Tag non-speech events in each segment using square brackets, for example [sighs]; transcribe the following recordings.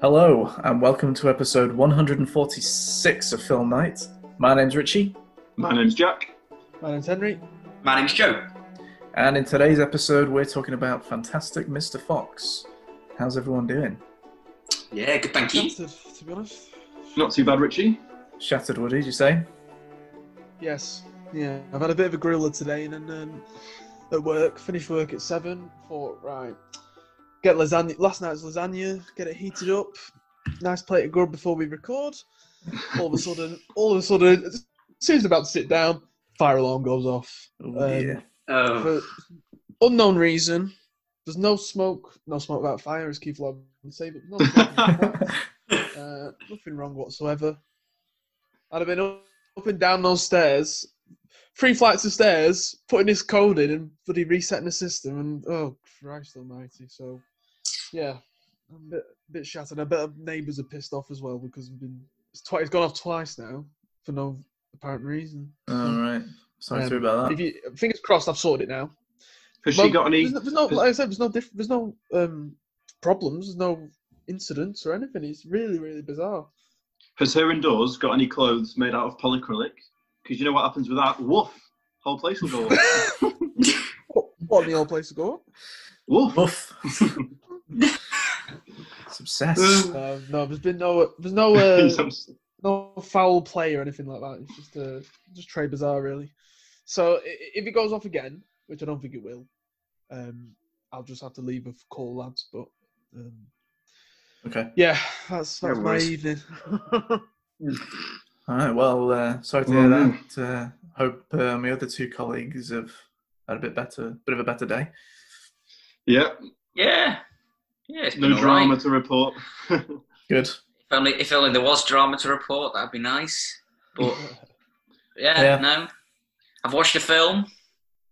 Hello, and welcome to episode 146 of Film Night. My name's Richie, My name's Jack. My name's Henry. My name's Joe. and in today's episode, we're talking about Fantastic Mr. Fox. How's everyone doing? Yeah, good, thank you. Shattered, to be honest. Not too bad, Richie. Shattered Woody, did you say? Yes. Yeah. I've had a bit of a griller today and then um, at work, finished work at seven. Thought, right, get lasagna. Last night's lasagna, get it heated up. Nice plate of grub before we record. All of a sudden, all of a sudden, as soon as I'm about to sit down, fire alarm goes off. Oh, Um, yeah. Oh, For unknown reason, there's no smoke, no smoke without fire, as Keith Logan would say, but no smoke without fire. Uh, nothing wrong whatsoever. I'd have been up, up and down those stairs, three flights of stairs, putting this code in and bloody resetting the system, and oh Christ Almighty! So, yeah, I'm a bit, bit shattered. I bet our neighbours are pissed off as well because we've been it's, twi- it's gone off twice now for no apparent reason. All right. Sorry to hear Um, about If that. you fingers crossed, I've sorted it now. Has Well, she got any? There's no, there's no like I said, there's no diff- there's no um, problems, no incidents or anything. It's really, really bizarre. Has her indoors got any clothes made out of polyacrylic? Because you know what happens with that? Woof! Whole place will go. up. [laughs] What, what the whole place will go? Woof! Woof. [laughs] it's obsessed. Uh, no, there's been no, there's no, [laughs] uh, no foul play or anything like that. It's just, uh, just Trey Bizarre, really. So i- i- if it goes off again, which I don't think it will, um, I'll just have to leave a call, lads. But um, Okay. yeah, that's No that's my evening. [laughs] All right. Well, uh, sorry to hear no. that. Uh, hope uh, my other two colleagues have had a bit better, bit of a better day. yeah, yeah. Yeah, it's no been drama alright. to report. [laughs] Good. If only, if only there was drama to report, that'd be nice. But [laughs] yeah, Yeah. no. I've watched a film.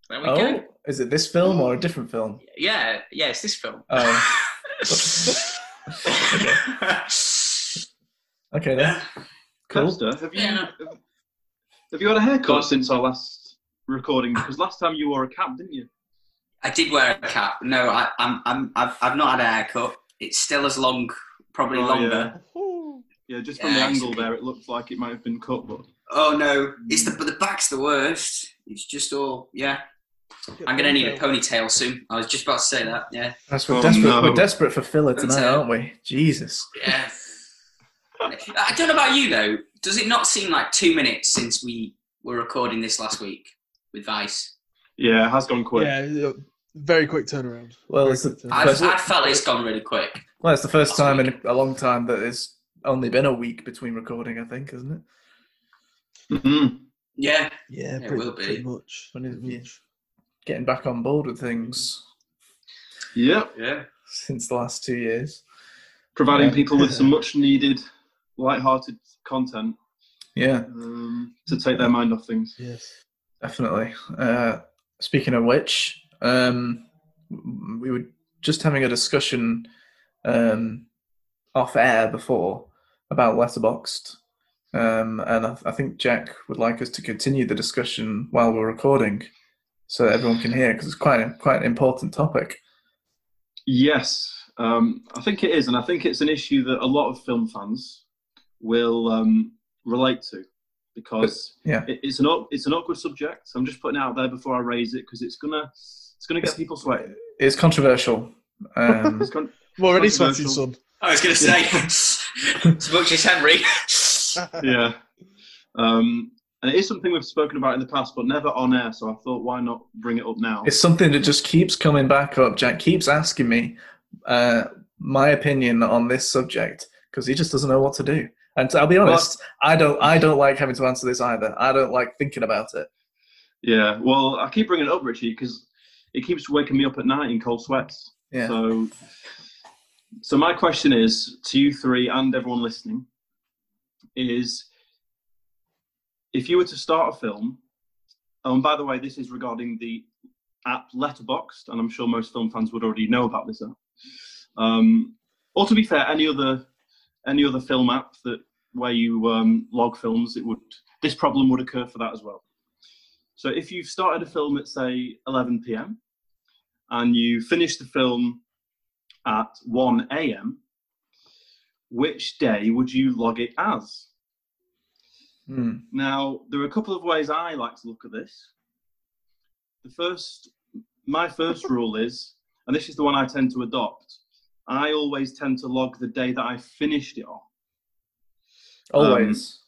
There we Oh, go. is it this film or a different film? Yeah, yeah, it's this film. Oh. [laughs] Okay then. Cool. Costa, have you Yeah. have you had a haircut since our last recording? Because last time you wore a cap, didn't you? I did wear a cap. No, I, I'm, I'm, I've, I've not had a haircut. It's still as long, probably Oh, longer. Ooh. Yeah, just from the angle there, it looks like it might have been cut, but Oh no, it's the but the back's the worst. It's just all yeah. Get I'm gonna need a ponytail. ponytail soon. I was just about to say that. Yeah, That's, we're, Oh, desperate, no. we're desperate for filler tonight, Ponytail. aren't we? Jesus. yeah. I don't know about you though. Does it not seem like two minutes since we were recording this last week with Vice? yeah, it has gone quick. Yeah, yeah, very quick turnaround. Well, Very it's the, quick turnaround. I've, First- I felt it's gone really quick. well, it's the first Last time week. in a long time that it's only been a week between recording, I think, isn't it? Mhm. Yeah, Yeah, it pretty, will be. pretty much. When is- pretty yeah. Much. Getting back on board with things Yep, yeah. since the last two years. providing Yeah. people with some [laughs] much needed, light-hearted content Yeah, um, to take their mind off things. Yes. definitely. Uh, speaking of which, um, we were just having a discussion um, off air before about Letterboxd. Um, and I, I think Jack would like us to continue the discussion while we're recording, so that everyone can hear, because it's quite a, quite an important topic. Yes, um, I think it is, and I think it's an issue that a lot of film fans will um, relate to because Yeah. it, it's an it's an awkward subject. So I'm just putting it out there before I raise it because it's gonna it's gonna get It's- people sweating. It's controversial. Um, [laughs] It's con- I'm already Controversial. sweating, son. I was gonna say, [laughs] as much as Henry. [laughs] yeah, um, and it is something we've spoken about in the past, but never on air. So I thought, why not bring it up now? it's something that just keeps coming back up. Jack keeps asking me uh, my opinion on this subject because he just doesn't know what to do. And I'll be honest, I don't. I don't like having to answer this either. I don't like thinking about it. Yeah, well, I keep bringing it up, Richie, because it keeps waking me up at night in cold sweats. Yeah. So, so my question is to you three and everyone listening: is if you were to start a film, oh, and by the way, this is regarding the app Letterboxd, and I'm sure most film fans would already know about this app. Um, or to be fair, any other any other film app that where you um, log films, it would this problem would occur for that as well. So if you've started a film at say 11 p.m. and you finish the film at 1 a.m., which day would you log it as? Hmm. Now, there are a couple of ways I like to look at this. The first, my first [laughs] rule is, and this is the one I tend to adopt, I always tend to log the day that I finished it on. Always.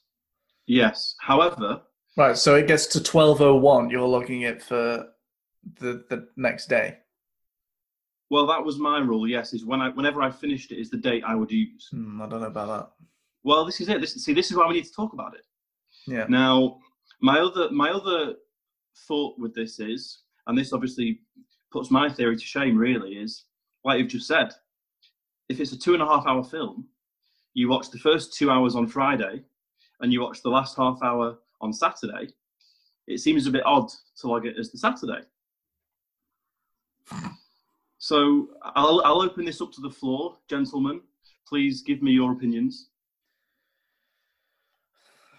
Yes. However, right. So it gets to twelve oh one. You're logging it for the the next day. well, that was my rule. Yes, is when I, whenever I finished it, is the date I would use. Hmm, I don't know about that. Well, this is it. This, see, this is why we need to talk about it. Yeah. Now, my other my other thought with this is, and this obviously puts my theory to shame. Really, is like you've just said. If it's a two and a half hour film, you watch the first two hours on Friday, and you watch the last half hour on Saturday. It seems a bit odd to log it as the Saturday. So I'll I'll open this up to the floor, gentlemen. Please give me your opinions.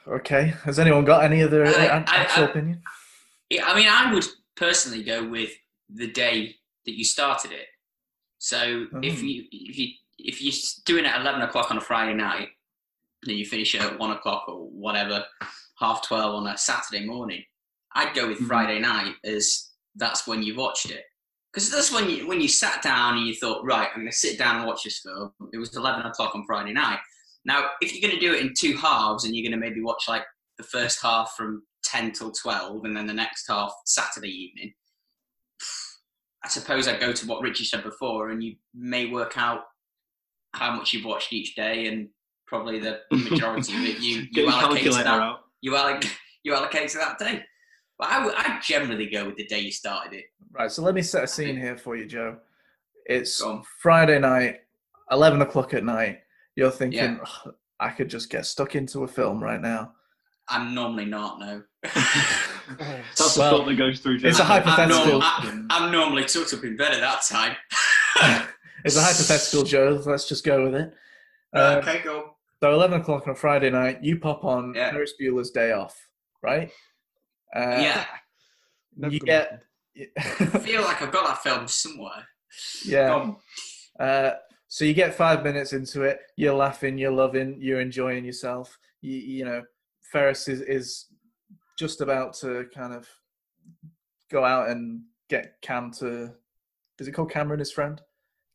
Okay. Has anyone got any other I- an- I- actual I- opinion? Yeah, I mean, I would personally go with the day that you started it. So if Oh. you if you if you're doing it at eleven o'clock on a Friday night, then you finish it at one o'clock or whatever, half twelve on a Saturday morning, I'd go with Mhm. Friday night as that's when you watched it. Because that's when you when you sat down and you thought, right, I'm going to sit down and watch this film. It was eleven o'clock on Friday night. Now, if you're going to do it in two halves and you're going to maybe watch like the first half from 10 till 12 and then the next half Saturday evening, I suppose I'd go to what Richie said before and you may work out how much you've watched each day and probably the [laughs] majority of it you, you allocate to that out. you allocate, [laughs] you allocate to that day. But I I'd generally go with the day you started it. Right. So let me set a scene here for you, Joe. It's on. Friday night, eleven o'clock at night. You're thinking, Yeah. "Ugh, I could just get stuck into a film right now. I'm normally not, no. [laughs] That's the Well, thought that goes through. it's a James. I'm, hypothetical. norm- I- I'm normally tucked up in bed at that time. [laughs] it's a hypothetical, Joe. Let's just go with it. Uh, okay, go. So eleven o'clock on a Friday night, you pop on Yeah. Ferris Bueller's Day Off, right? Uh, yeah, you get. [laughs] I feel like I've got that film somewhere. yeah. Go on. Uh, so you get five minutes into it, you're laughing, you're loving, you're enjoying yourself. You, you know, Ferris is, is just about to kind of go out and get Cam to. Is it called Cameron, his friend?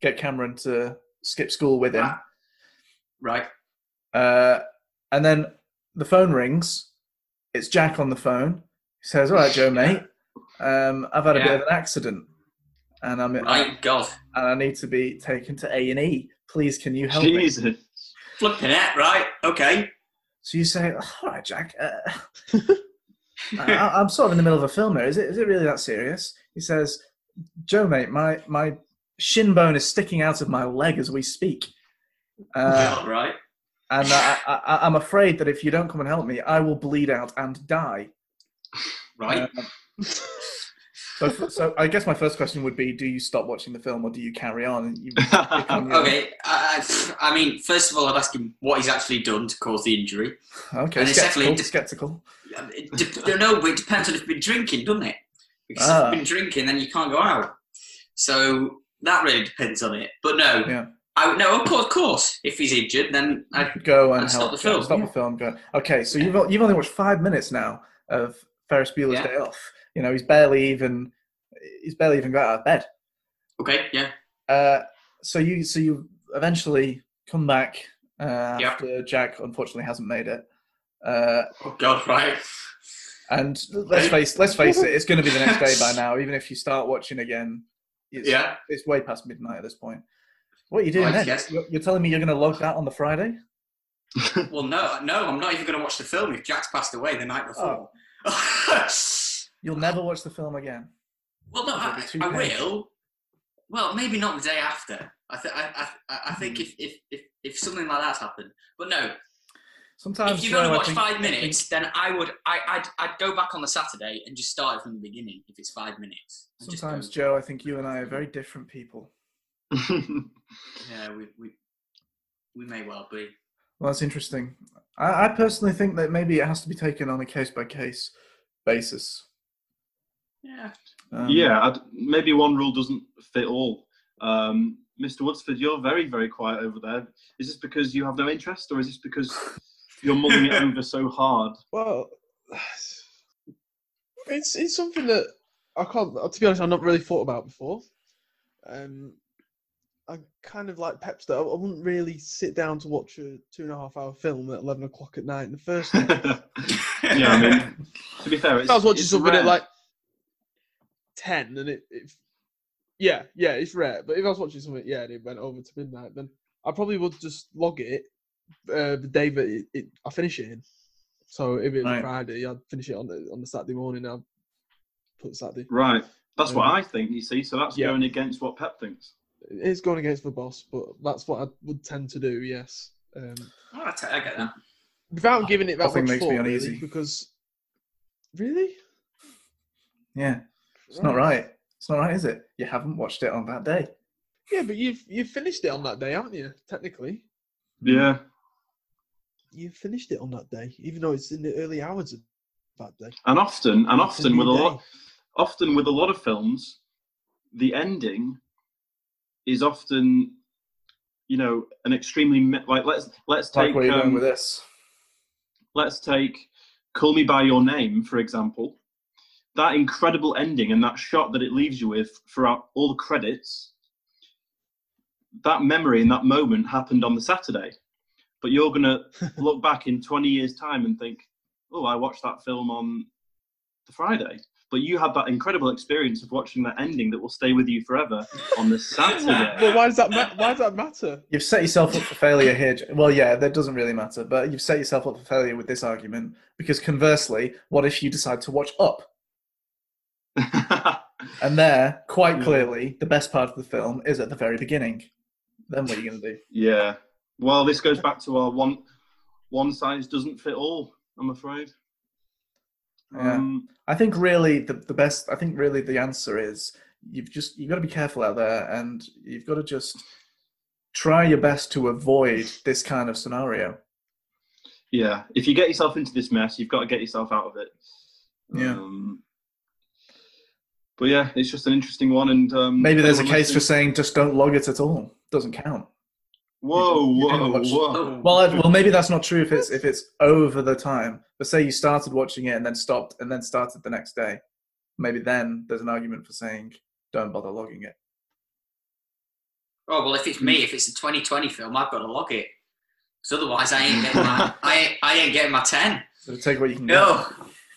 Get Cameron to skip school with him. Right. Uh, and then the phone rings. It's Jack on the phone. He says, "All right, Joe, mate. Um, I've had a bit of an accident, and I'm Right, God. And I need to be taken to A and E. Please, can you help me?" Jesus. Flipping it, right? Okay. So you say, "All right, Jack. Uh, [laughs] I, I'm sort of in the middle of a film here. Is it? Is it really that serious?" He says, "Joe, mate, my my shin bone is sticking out of my leg as we speak." Uh, right. and I, I, I'm afraid that if you don't come and help me, I will bleed out and die. Right. Um, so, so I guess my first question would be: Do you stop watching the film, or do you carry on? And you [laughs] your- okay. I, I, I mean, first of all, I'd ask him what he's actually done to cause the injury. Okay, And it's skeptical. definitely- skeptical. It de- no, but it depends on if you've been drinking, doesn't it? Because Ah. if you've been drinking, then you can't go out. So that really depends on it. But no, Yeah. I would no, of course, of course. If he's injured, then I, Go and And stop help. the film, Stop yeah. the film. Go. Okay, so you've you've only watched five minutes now of Ferris Bueller's Yeah. Day Off. You know, he's barely even he's barely even got out of bed. okay, yeah, Uh, so you so you eventually come back uh, Yeah. after Jack unfortunately hasn't made it. Uh, oh god, right, and let's face let's face it, it's going to be the next day by now. Even if you start watching again, it's, yeah. it's way past midnight at this point. What are you doing Right, then? yes. You're, you're telling me you're going to log that on the Friday? [laughs] Well, no, no, I'm not even going to watch the film if Jack's passed away the night before. Oh. [laughs] You'll never watch the film again. well, no, I, I will. Well, maybe not the day after. I, th- I, I, I think Hmm. if, if, if, if something like that's happened, but no, Sometimes if you're going Joe, to watch five I think- minutes, then I would I, I'd, I'd go back on the Saturday and just start it from the beginning if it's five minutes. Sometimes, Joe, I think you and I are very different people. [laughs] yeah, we, we we may well be. Well, that's interesting. I, I personally think that maybe it has to be taken on a case by case basis. Yeah. Um, yeah, I'd, maybe one rule doesn't fit all. Um, Mr. Woodsford, you're very, very quiet over there. Is this because you have no interest, or is this because you're mulling it [laughs] over so hard? Well, it's it's something that I can't. To be honest, I've not really thought about before. Um, I kind of like Pepster. I I wouldn't really sit down to watch a two and a half hour film at eleven o'clock at night in the first [laughs] yeah, I mean, to be fair, it's, [laughs] if I was watching it's something rare. at like ten, and it, it, yeah, yeah, it's rare. But if I was watching something, yeah, and it went over to midnight, then I probably would just log it uh, the day that it, it, I finish it in. So if it's Right. Friday, I'd finish it on the on the Saturday morning. I'd put Saturday. Right. That's what Um, I think, you see. So that's yeah. going against what Pep thinks. It's going against the boss, but that's what I would tend to do. Yes, um, Oh, I, t- I get that. without giving it that Nothing much makes me thought, really, uneasy. because really, Yeah, it's not right. It's not right, is it? You haven't watched it on that day. Yeah, but you've you've finished it on that day, haven't you? Technically, Yeah. you finished it on that day, even though it's in the early hours of that day. And often, and It's in often with a midday. lot, often with a lot of films, the ending is often, you know, an extremely me- like let's let's take where um, with this. let's take "Call Me by Your Name" for example. That incredible ending and that shot that it leaves you with throughout all the credits. That memory and that moment happened on the Saturday, but you're gonna [laughs] look back in 20 years' time and think, "Oh, I watched that film on the Friday." But you had that incredible experience of watching that ending that will stay with you forever on the Saturday. [laughs] Well, why does that ma- why does that matter? You've set yourself up for failure here. Well, yeah, that doesn't really matter, but you've set yourself up for failure with this argument because conversely, what if you decide to watch Up? [laughs] And there, quite clearly, the best part of the film is at the very beginning. Then what are you going to do? yeah. Well, this goes back to our one one size doesn't fit all. I'm afraid. Yeah. Um, I think really the, the best. I think really the answer is you've just you've got to be careful out there, and you've got to just try your best to avoid this kind of scenario. yeah. If you get yourself into this mess, you've got to get yourself out of it. Yeah. Um, but yeah, it's just an interesting one, and um, Maybe there's a anyone case for saying just don't log it at all. Doesn't count. Whoa, you can whoa, watch- whoa. Well, I, well, maybe that's not true if it's if it's over the time. But say you started watching it and then stopped and then started the next day. Maybe then there's an argument for saying don't bother logging it. Oh well, if it's me, if it's a 2020 film, I've got to log it. Because otherwise, I ain't getting my [laughs] I ain't, I ain't getting my 10. So take what you can get.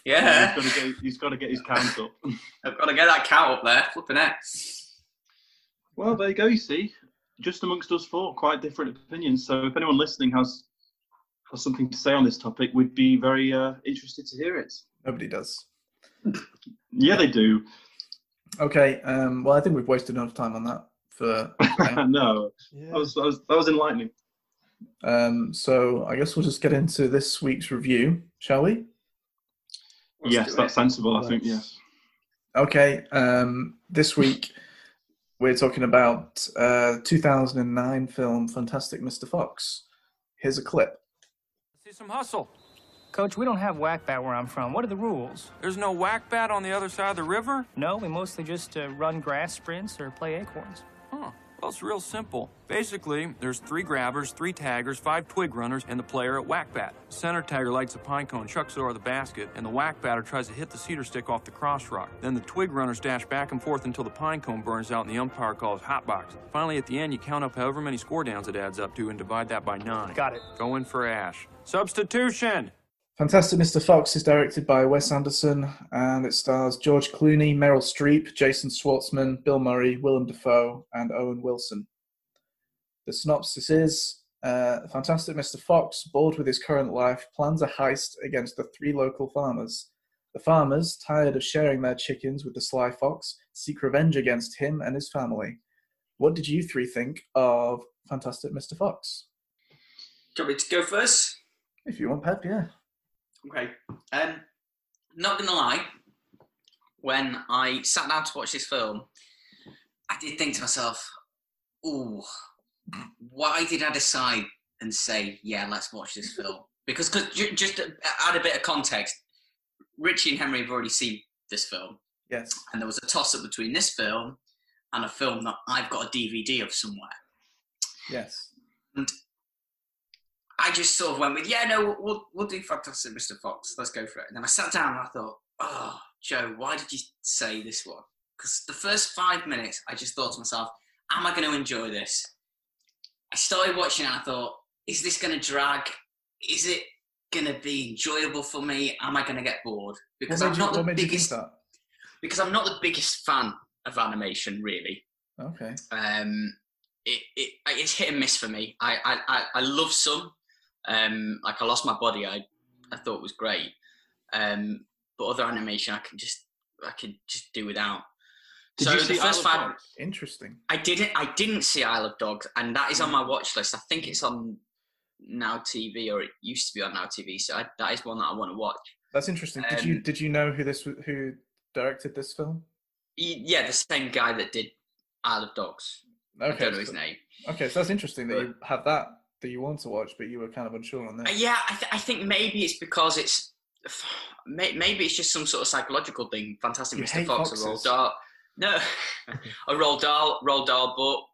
No. Yeah, He's got to get, he's got to get his count up. [laughs] I've got to get that count up there. Flipping it. Well, there you go. You see, just amongst us four, quite different opinions. So, if anyone listening has has something to say on this topic, we'd be very uh, interested to hear it. Nobody does. Yeah, they do. Okay. Um, well, I think we've wasted enough time on that for. for [laughs] no, Yeah. that was, that was that was enlightening. um, so I guess we'll just get into this week's review, shall we? Let's yes, that's it. sensible. I think yes. Okay. Um, this week we're talking about uh, 2009 film Fantastic Mr. Fox. Here's a clip. See some hustle. Coach, we don't have whack bat where I'm from. What are the rules? There's no whack bat on the other side of the river? No, we mostly just uh, run grass sprints or play acorns. Well, it's real simple. Basically, there's three grabbers, three taggers, five twig runners, and the player at whack bat. Center tagger lights a pine cone, chucks it over the basket, and the whack batter tries to hit the cedar stick off the cross rock. Then the twig runners dash back and forth until the pine cone burns out and the umpire calls hot box. Finally, at the end, you count up however many score downs it adds up to and divide that by nine. Got it. Going for Ash. Substitution! Fantastic Mr. Fox is directed by Wes Anderson and it stars George Clooney, Meryl Streep, Jason Schwartzman, Bill Murray, Willem Dafoe, and Owen Wilson. The synopsis is uh, Fantastic Mr. Fox, bored with his current life, plans a heist against the three local farmers. The farmers, tired of sharing their chickens with the sly fox, seek revenge against him and his family. What did you three think of Fantastic Mr. Fox? Do you want me to go first? If you want, Pep, yeah. Okay. Um, not gonna lie, when I sat down to watch this film, I did think to myself, "Ooh, why did I decide and say, "Yeah, let's watch this film." Because, cause ju- just to add a bit of context, Richie and Henry have already seen this film, Yes. and there was a toss up between this film and a film that I've got a DVD of somewhere. Yes. I just sort of went with, yeah, no, we'll, we'll, do Fantastic Mr. Fox. Let's go for it. And then I sat down and I thought, oh, Joe, why did you say this one? Because the first five minutes, I just thought to myself, am I going to enjoy this? I started watching it and I thought, is this going to drag? Is it going to be enjoyable for me? Am I going to get bored? Because I'm you, not the what made you think biggest. Because I'm not the biggest fan of animation, really. Okay. Um, it, it it's hit and miss for me. I, I, I love some. Um, like I lost my body. I I thought was great. Um, but other animation I can just I can just do without. Did so you the first Isle five? Interesting. I didn't I didn't see Isle of Dogs, and that is on my watch list. I think it's on Now TV, or it used to be on Now TV. So I, that is one that I want to watch. That's interesting. Did you Um, did you know who this who directed this film? Yeah, the same guy that did Isle of Dogs. I Okay. don't know his name. Okay, so that's interesting that you have that that you want to watch, but you were kind of unsure on that. Yeah, I, th- I think maybe it's because it's maybe it's just some sort of psychological thing. Fantastic You Mr. hate Fox, a foxes. Roald Dahl. No, [laughs] [laughs] a Roald Dahl, Roald Dahl book.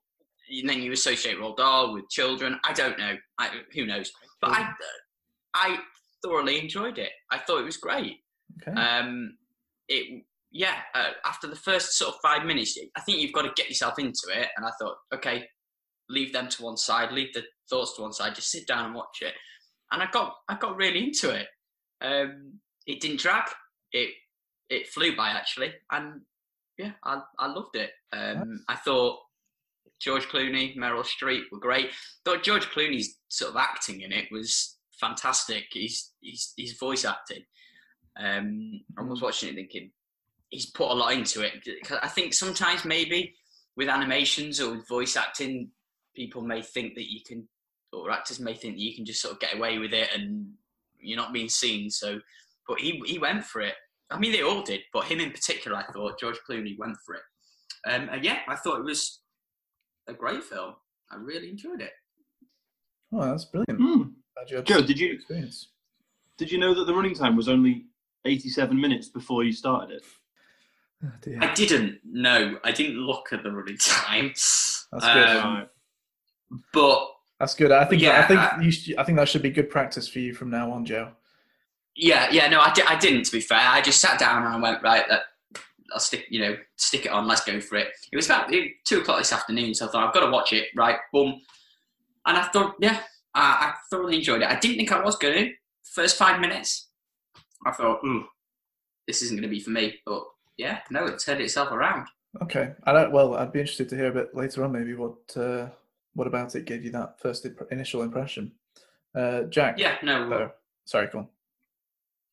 And then you associate Roald Dahl with children. I don't know. I, who knows? But I, I thoroughly enjoyed it. I thought it was great. Okay. Um, it yeah. Uh, after the first sort of five minutes, I think you've got to get yourself into it. And I thought, okay, leave them to one side, leave the thoughts to one side, just sit down and watch it. And I got I got really into it. Um, it didn't drag. It it flew by actually, and yeah, I I loved it. Um, I thought George Clooney, Meryl Streep were great. Thought George Clooney's sort of acting in it was fantastic. He's he's his voice acting. Um, I was watching it thinking he's put a lot into it. I think sometimes maybe with animations or with voice acting, people may think that you can, or actors may think that you can just sort of get away with it and you're not being seen. So, but he he went for it. I mean, they all did, but him in particular, I thought George Clooney went for it. Um, and yeah, I thought it was a great film. I really enjoyed it. oh, that's brilliant. Glad you Joe, did you experience? did you know that the running time was only 87 minutes before you started it? Oh. I didn't know. I didn't look at the running [laughs] time. That's good. Um, Right. But That's good. I think Yeah, I think I- you should, I think that should be good practice for you from now on, Joe. yeah, yeah, no, I, di- I didn't. To be fair, I just sat down and I went right. That I'll stick, you know, stick it on. Let's go for it. It was about two o'clock this afternoon, so I thought I've got to watch it. Right, boom, and I thought, yeah, I, I thoroughly enjoyed it. I didn't think I was going to. First five minutes, I thought, ooh, this isn't going to be for me. But yeah, no, it turned itself around. Okay. I don't. Well, I'd be interested to hear a bit later on, maybe what uh, what about it gave you that first imp- initial impression. Uh, Jack. Yeah, no, though- Sorry, go on.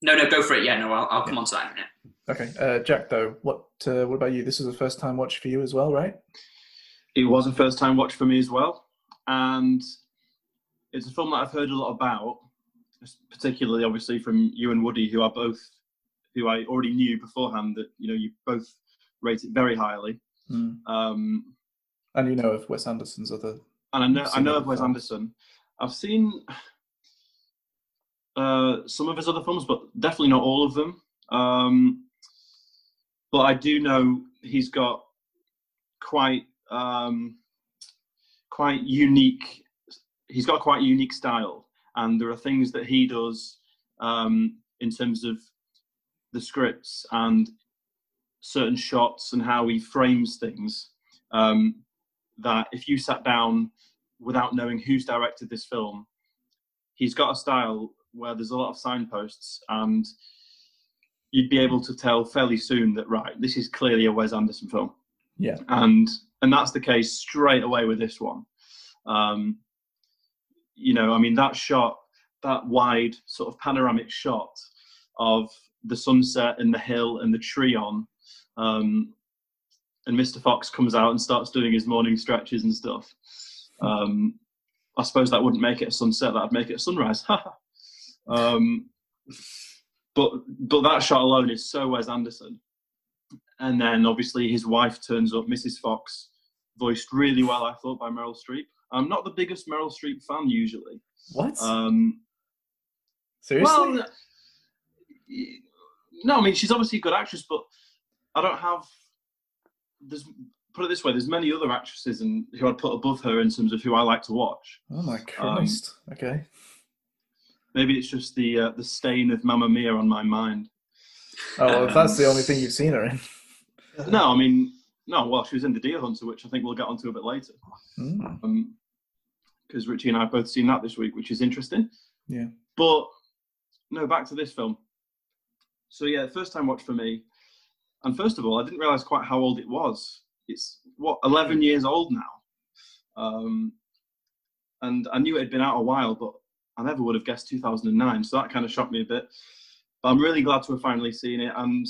no, no, go for it. Yeah, no, I'll, I'll come on to that in a minute. Okay, uh, Jack. Though, what uh, what about you? This is a first time watch for you as well, right? It was a first time watch for me as well, and it's a film that I've heard a lot about, particularly obviously from you and Woody, who are both who I already knew beforehand that you know you both rate it very highly. Hmm. Um, And you know of Wes Anderson's other. And I know I know of Wes. Anderson. I've seen uh, some of his other films, but definitely not all of them. Um, but I do know he's got quite um, quite unique. He's got quite a unique style, and there are things that he does um, in terms of the scripts and certain shots and how he frames things. Um, that if you sat down without knowing who's directed this film, he's got a style where there's a lot of signposts and you'd be able to tell fairly soon that right, this is clearly a Wes Anderson film. Yeah. And and that's the case straight away with this one. Um, you know, I mean that shot, that wide sort of panoramic shot of the sunset and the hill and the tree on um, and Mr. Fox comes out and starts doing his morning stretches and stuff. Um, I suppose that wouldn't make it a sunset; that'd make it a sunrise. [laughs] um, but but that shot alone is so Wes Anderson. And then obviously his wife turns up, Mrs. Fox, voiced really well, I thought, by Meryl Streep. I'm not the biggest Meryl Streep fan usually. What? Um, Seriously? well, no, I mean she's obviously a good actress, but I don't have. There's put it this way: there's many other actresses and who I'd put above her in terms of who I like to watch. oh my um, Christ. okay. Maybe it's just the uh, the stain of Mamma Mia on my mind. Oh, well, if that's the um, only thing you've seen her in. [laughs] No, I mean no. Well, she was in the Deer Hunter, which I think we'll get onto a bit later. Mm. because Richie and I have both seen that this week, which is interesting. Yeah. But no, back to this film. So yeah, first time watch for me. And first of all, I didn't realize quite how old it was. It's what 11 years old now. Um, and I knew it had been out a while, but I never would have guessed 2009. So that kind of shocked me a bit. But I'm really glad to have finally seen it. And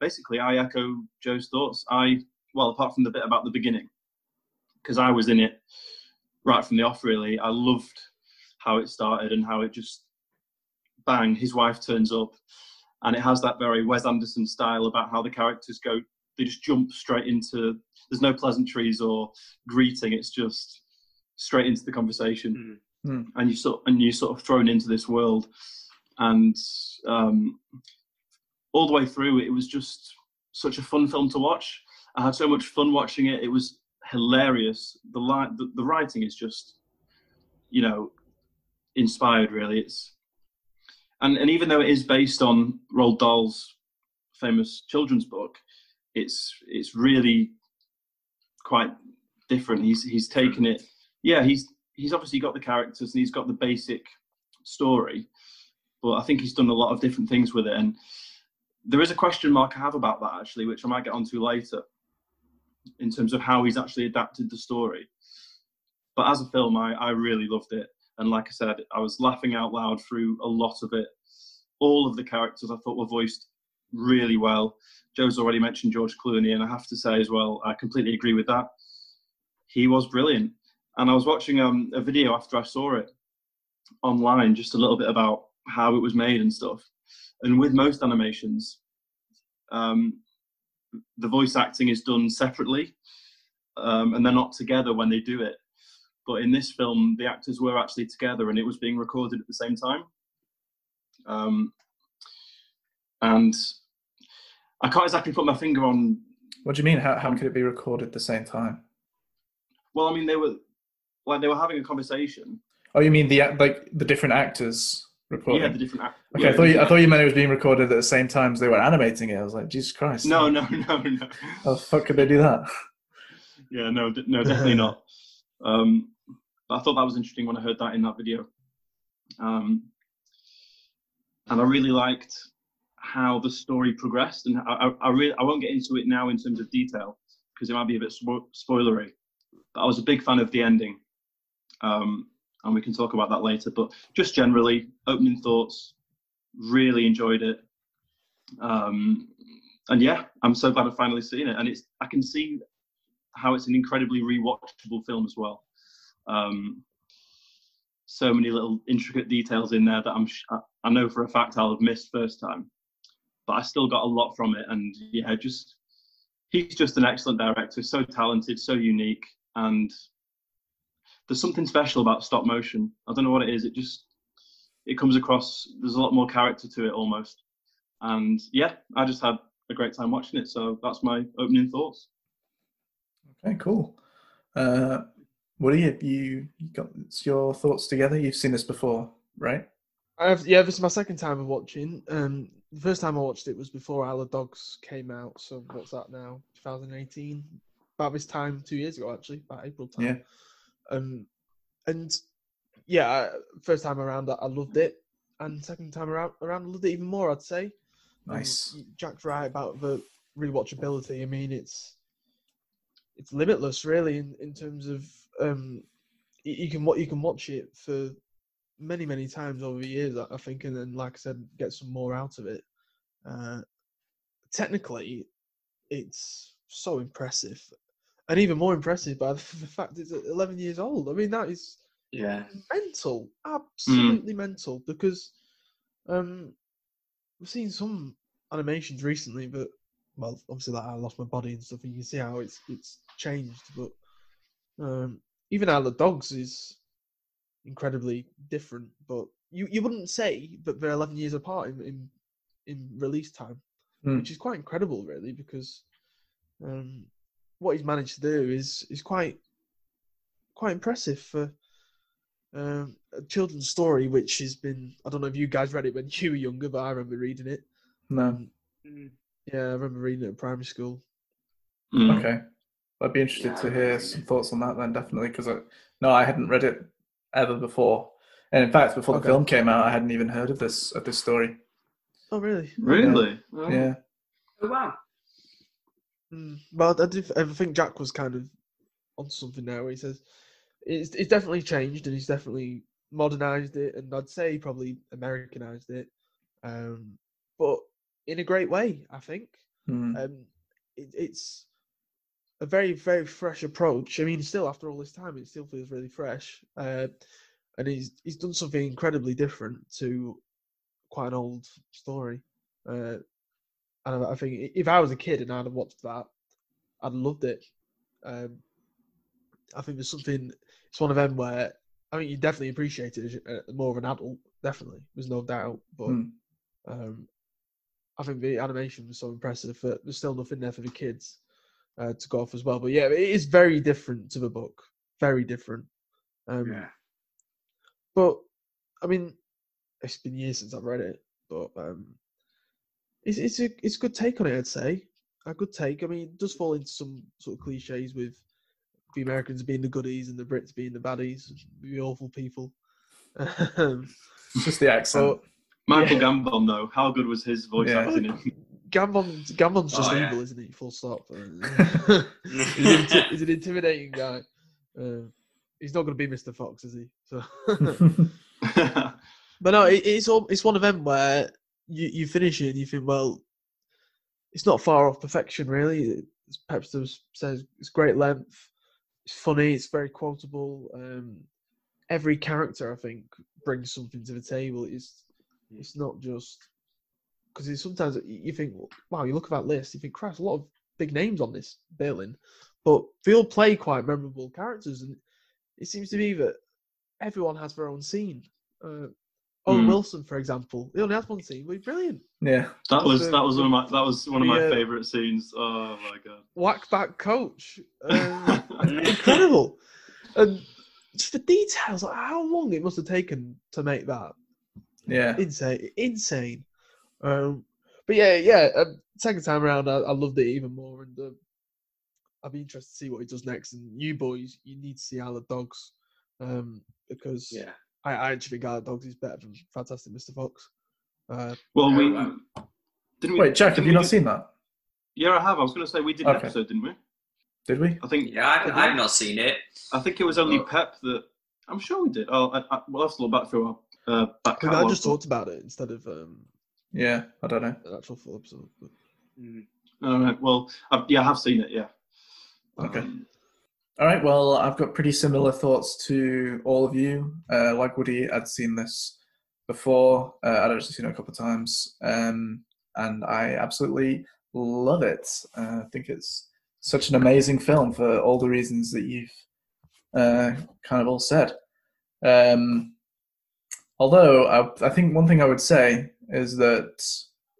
basically, I echo Joe's thoughts. I, well, apart from the bit about the beginning, because I was in it right from the off really i loved how it started and how it just bang his wife turns up and it has that very wes anderson style about how the characters go they just jump straight into there's no pleasantries or greeting it's just straight into the conversation Hmm. and you sort and you're sort of thrown into this world and um, all the way through it was just such a fun film to watch i had so much fun watching it it was hilarious. The li- the, the writing is just, you know, inspired. Really, it's and and even though it is based on Roald Dahl's famous children's book, it's it's really quite different. He's he's taken it. Yeah, he's he's obviously got the characters and he's got the basic story, but I think he's done a lot of different things with it. And there is a question mark I have about that actually, which I might get onto later in terms of how he's actually adapted the story. But as a film, I, I really loved it. And like I said, I was laughing out loud through a lot of it. All of the characters I thought were voiced really well. Joe's already mentioned George Clooney, and I have to say as well, I completely agree with that. He was brilliant. And I was watching um, a video after I saw it online, just a little bit about how it was made and stuff. And with most animations, um, the voice acting is done separately um, and they're not together when they do it. But in this film, the actors were actually together and it was being recorded at the same time. Um, and I can't exactly put my finger on. What do you mean? How, how could it be recorded at the same time? Well, I mean, they were like they were having a conversation. Oh, you mean the like the different actors recording? Yeah, the different. Act- okay, yeah, I thought you, I thought you meant it was being recorded at the same time as they were animating it. I was like, Jesus Christ! No, no, [laughs] no, no. How the fuck could they do that? Yeah, no, no, definitely not. [laughs] Um, I thought that was interesting when I heard that in that video. Um, and I really liked how the story progressed, and I, I, I really I won't get into it now in terms of detail because it might be a bit spo- spoilery. But I was a big fan of the ending, um, and we can talk about that later. But just generally, opening thoughts, really enjoyed it. Um, and yeah, I'm so glad I've finally seen it, and it's I can see how it's an incredibly rewatchable film as well. Um, so many little intricate details in there that I'm sh- I- know for a fact I'll have missed first time, but I still got a lot from it. And yeah, just he's just an excellent director, so talented, so unique, and there's something special about stop motion. I don't know what it is. It just it comes across. There's a lot more character to it almost, and yeah, I just had a great time watching it. So that's my opening thoughts. Okay, cool. Uh, what are you? You, you got your thoughts together? You've seen this before, right? I have, yeah, this is my second time of watching. Um, the first time I watched it was before Isle of Dogs came out. So what's that now? 2018. About this time, two years ago actually, about April time. Yeah. Um, and yeah, first time around, I loved it, and second time around, around I loved it even more. I'd say. Um, Nice. Jack's right about the rewatchability. I mean, it's it's limitless, really, in, in terms of um, you, you can what you can watch it for many many times over the years. I think, and then like I said, get some more out of it. Uh, technically, it's so impressive, and even more impressive by the, [laughs] the fact it's 11 years old. I mean, that is Yeah. mental, absolutely mental. Because um, we've seen some animations recently, but well, obviously, like I lost my body and stuff, and you can see how it's it's changed. But um, even Isle of Dogs is incredibly different, but you, you wouldn't say that they're 11 years apart in in, in release time, Hmm. which is quite incredible, really, because um, what he's managed to do is is quite quite impressive for um, a children's story, which has been I don't know if you guys read it when [laughs] you were younger, but I remember reading it. No. Um, yeah, I remember reading it at primary school. Mm. Okay. I'd be interested Yeah, to hear remember some thoughts on that then, definitely, because I, no, I hadn't read it ever before, and in fact, before the film came out, I hadn't even heard of this of this story. Oh, really? Really? Oh. Yeah, Oh, wow. Mm, well, I, do, I think Jack was kind of on something there Where he says it's it's definitely changed and he's definitely modernized it, and I'd say probably Americanized it, um, but in a great way. I think Hmm. um, it, it's a very very fresh approach. I mean, still after all this time, it still feels really fresh, uh, and he's he's done something incredibly different to quite an old story. Uh, and I I think if I was a kid and I'd have watched that, I'd have loved it. Um, I think there's something. It's one of them where I mean you definitely appreciate it as uh, more of an adult. Definitely, there's no doubt. But Hmm. um, I think the animation was so impressive that there's still nothing there for the kids uh, to golf as well. But yeah, it is very different to the book. Very different. Um, Yeah. But I mean, it's been years since I've read it, but um, it's it's a it's a good take on it. I'd say a good take. I mean, it does fall into some sort of cliches with the Americans being the goodies and the Brits being the baddies, the awful people. [laughs] Um, just the accent. but Michael Yeah. Gambon, though, how good was his voice Yeah. acting? In- Gambon, Gambon's just Oh, yeah. evil, isn't he? Full stop. Uh, [laughs] he's, an inti- he's an intimidating guy. Uh, he's not going to be Mr. Fox, is he? So, [laughs] but no, it, it's all, it's one of them where you, you finish it and you think, well, it's not far off perfection, really. As Pepster says, it's great length, it's funny, it's very quotable. Um, every character, I think, brings something to the table. It's it's not just because sometimes you think, wow, you look at that list, you think, Christ, a lot of big names on this billing, but they all play quite memorable characters, and it seems to be that everyone has their own scene. Uh, Owen Hmm. Wilson, for example, he only has one scene, but he's brilliant. yeah, that was the- that was one of my that was one of my the, uh, favorite scenes. Oh my god! Whack bat coach, uh, [laughs] incredible, and just the details, like how long it must have taken to make that. yeah. insane, insane. Um, but yeah, yeah. Um, second time around, I, I loved it even more, and um, I'll be interested to see what he does next. And you boys, you need to see Isle of Dogs, um, because Yeah. I, I actually think Isle of Dogs is better than Fantastic Mr. Fox. Uh, Well, we didn't we? Wait, Jack, have didn't you not do- seen that? Yeah, I have. I was going to say we did an Okay. episode, didn't we? Did we? I think. Yeah, I've. I've not seen it. I think it was only Oh. Pep that. I'm sure we did. Oh, I, I, we'll have to look back through our uh, back I, mean, I just but- talked about it instead of um, Yeah, I don't know. an actual full episode. But, All right. Well, I've, yeah, I have seen it. Yeah. Okay. Um, All right. Well, I've got pretty similar thoughts to all of you. Uh, like Woody, I'd seen this before. Uh, I'd actually seen it a couple of times, um, and I absolutely love it. Uh, I think it's such an amazing film for all the reasons that you've uh, kind of all said. Um, although I, I think one thing I would say is that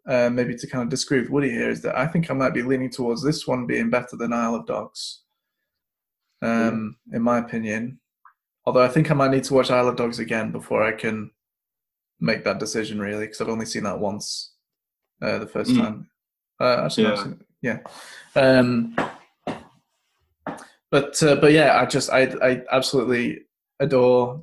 uh, maybe to kind of disagree with Woody here is that I think I might be leaning towards this one being better than Isle of Dogs um, in my opinion. Although I think I might need to watch Isle of Dogs again before I can make that decision, really, because I've only seen that once, uh, the first Mm. time. Uh, actually, Yeah. seen yeah. Um, but uh, but yeah, I just I I absolutely adore.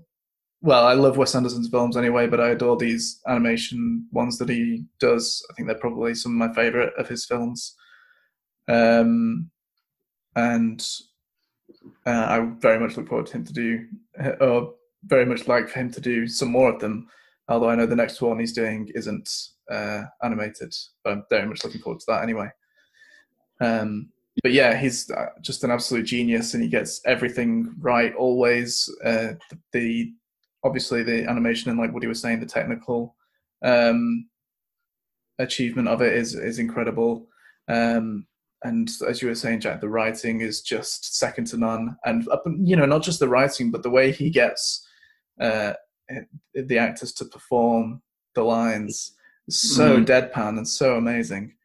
Well, I love Wes Anderson's films anyway, but I adore these animation ones that he does. I think they're probably some of my favorite of his films. Um, and uh, I very much look forward to him to do, or very much like for him to do some more of them. Although I know the next one he's doing isn't uh, animated, but I'm very much looking forward to that anyway. Um, but yeah, he's uh, just an absolute genius, and he gets everything right always. Uh, the, the obviously the animation and like what he was saying, the technical um, achievement of it is is incredible. Um, and as you were saying, Jack, the writing is just second to none. And you know, not just the writing, but the way he gets uh, the actors to perform the lines is so Mhm. deadpan and so amazing.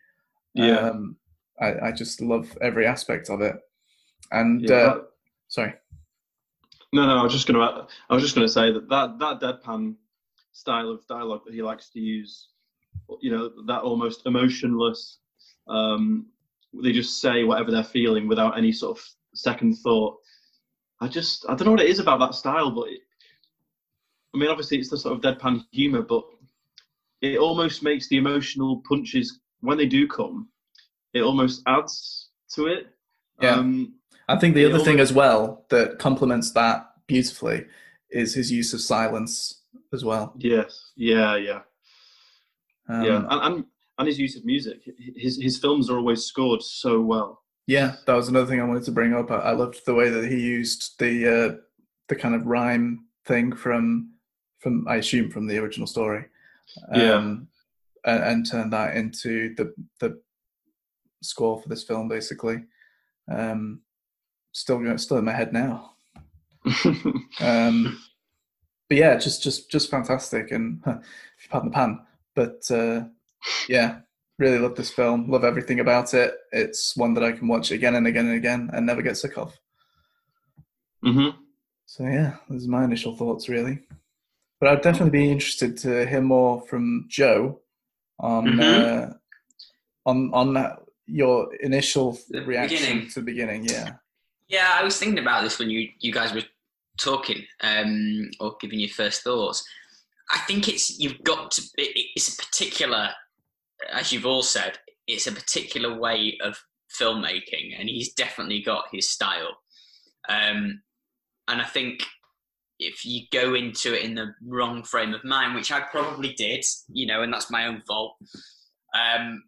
Yeah. Um, I, I just love every aspect of it. And Yeah, uh, sorry, No, no, I was just gonna, I was just gonna say that that that deadpan style of dialogue that he likes to use, you know, that almost emotionless. Um, they just say whatever they're feeling without any sort of second thought. I just, I don't know what it is about that style, but it, I mean, obviously it's the sort of deadpan humor, but it almost makes the emotional punches when they do come. It almost adds to it. Yeah. Um, I think the It other thing as well that complements that beautifully is his use of silence as well. yes. Yeah. Yeah. Um, yeah, and, and and his use of music. His his films are always scored so well. Yeah, that was another thing I wanted to bring up. I, I loved the way that he used the uh, the kind of rhyme thing from from I assume from the original story, Yeah. um, and, and turned that into the the score for this film, basically. Um, still still in my head now. [laughs] Um, but yeah, just just just fantastic, and if you pardon the pan, but uh, yeah, really love this film. Love everything about it. It's one that I can watch again and again and again and never get sick of. hmm So yeah, those are my initial thoughts really. But I'd definitely be interested to hear more from Joe on Mhm. uh, on on that, your initial The reaction beginning. to the beginning. Yeah, Yeah, I was thinking about this when you you guys were talking um, or giving your first thoughts. I think it's you've got to. It's a particular, as you've all said, it's a particular way of filmmaking, and he's definitely got his style. Um, and I think if you go into it in the wrong frame of mind, which I probably did, you know, and that's my own fault. Um,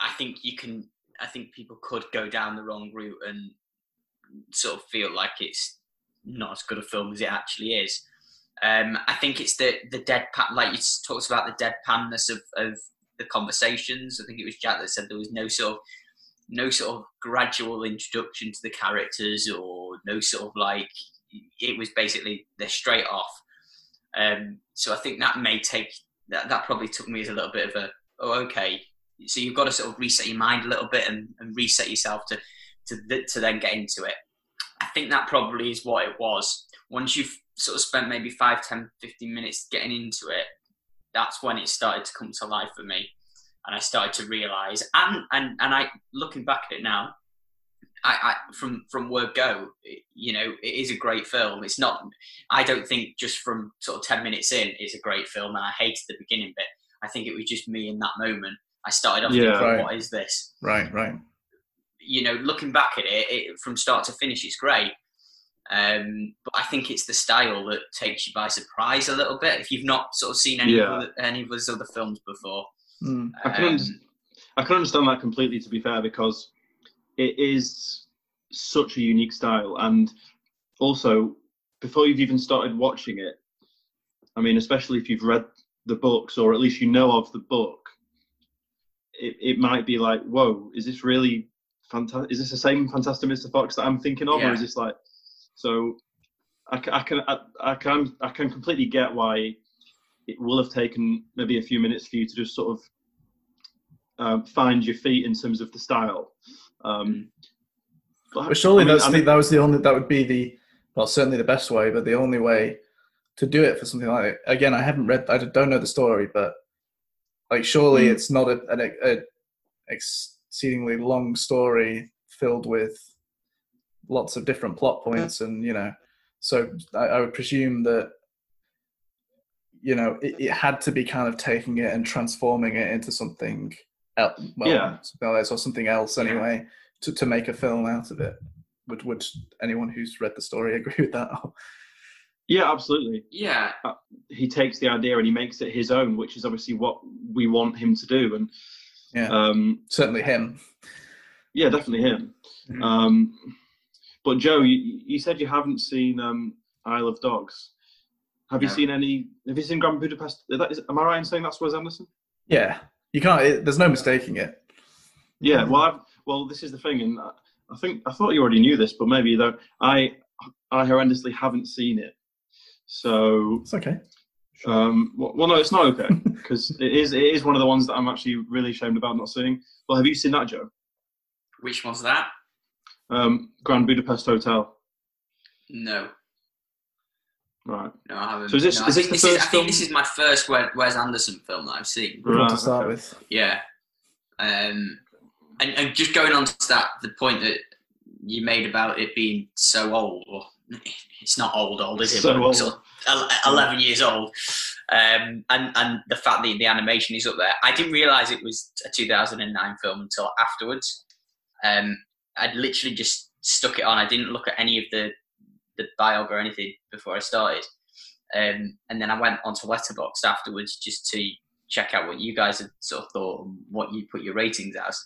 I think you can. I think people could go down the wrong route and sort of feel like it's not as good a film as it actually is. Um, I think it's the the deadpan, like you talked about the deadpanness of, of the conversations. I think it was Jack that said there was no sort of no sort of gradual introduction to the characters or no sort of like it was basically they're straight off. Um, so I think that may take that that probably took me as a little bit of a oh okay. So you've got to sort of reset your mind a little bit and, and reset yourself to to th- to then get into it. I think that probably is what it was. Once you've sort of spent maybe 5, 10, 15 minutes getting into it, that's when it started to come to life for me. And I started to realise, and, and, and I looking back at it now, I, I from from word go, you know, it is a great film. It's not. I don't think just from sort of ten minutes in, it's a great film, and I hated the beginning bit. I think it was just me in that moment. I started off Yeah. thinking, Right. "What is this?" right, right. You know, looking back at it, it from start to finish, it's great. Um, but I think it's the style that takes you by surprise a little bit if you've not sort of seen any Yeah. of any of his other films before. Mm. I can Um, under- I can understand that completely. To be fair, because it is such a unique style, and also before you've even started watching it, I mean, especially if you've read the books or at least you know of the book, it, it might be like, whoa, is this really fantastic? Is this the same Fantastic Mr. Fox that I'm thinking of, or is this like so? I, I can I, I can I can completely get why it will have taken maybe a few minutes for you to just sort of um, find your feet in terms of the style. Um, but, But surely I mean, that's I the, that was the only that would be the well certainly the best way, but the only way to do it for something like it. Again, I haven't read, I don't know the story, but like surely Mm. it's not a, an a exceedingly long story filled with lots of different plot points, and you know, so I, I would presume that you know it, it had to be kind of taking it and transforming it into something else, well, Yeah. something else or something else anyway to, to make a film out of it. Would would anyone who's read the story [laughs] agree with that? yeah, absolutely. Yeah, uh, He takes the idea and he makes it his own, which is obviously what we want him to do. And Yeah. um, Certainly him. yeah, definitely him. Mhm. Um, but Joe, you, you said you haven't seen um, Isle of Dogs. Have you No. seen any? Have you seen Grand Budapest? Is that, is, am I right in saying that's Wes Anderson? Yeah, you can't. It, there's no mistaking it. Yeah. Well, I've well, this is the thing, and I- I think I thought you already knew this, but maybe you don't. I I horrendously haven't seen it, so It's okay. Um, well, well, no, it's not okay [laughs] because it is it is one of the ones that I'm actually really ashamed about not seeing. Well, have you seen that, Joe? Which one's that? Um, Grand Budapest Hotel. No, Right. no, I haven't. So is this- No, is I this think the this is, I first think this is my first Wes Wes Anderson film that I've seen. Good one to start okay. with. Yeah. Um, and, and just going on to that, the point that you made about it being so old, or it's not old, old, is it? So old. sort of 11 years old. Um, and, and the fact that the animation is up there. I didn't realize it was a 2009 film until afterwards. Um, I'd literally just stuck it on. I didn't look at any of the, the biog or anything before I started. Um, and then I went onto Letterboxd afterwards just to check out what you guys had sort of thought and what you put your ratings as.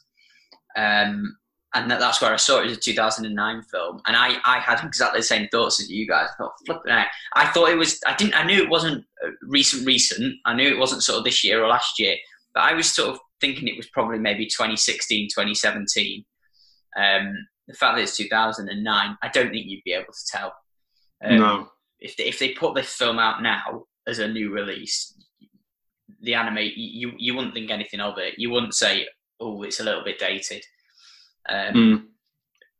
Um, and that, that's where I saw it as a 2009 film, and I, I had exactly the same thoughts as you guys. I thought, flipping out. I thought it was. I didn't. I knew it wasn't uh, recent. Recent. I knew it wasn't sort of this year or last year, but I was sort of thinking it was probably maybe 2016, 2017. Um, the fact that it's 2009, I don't think you'd be able to tell. Um, no. if they, if they put this film out now as a new release, the anime you you wouldn't think anything of it. You wouldn't say, "Oh, it's a little bit dated," um, Mm.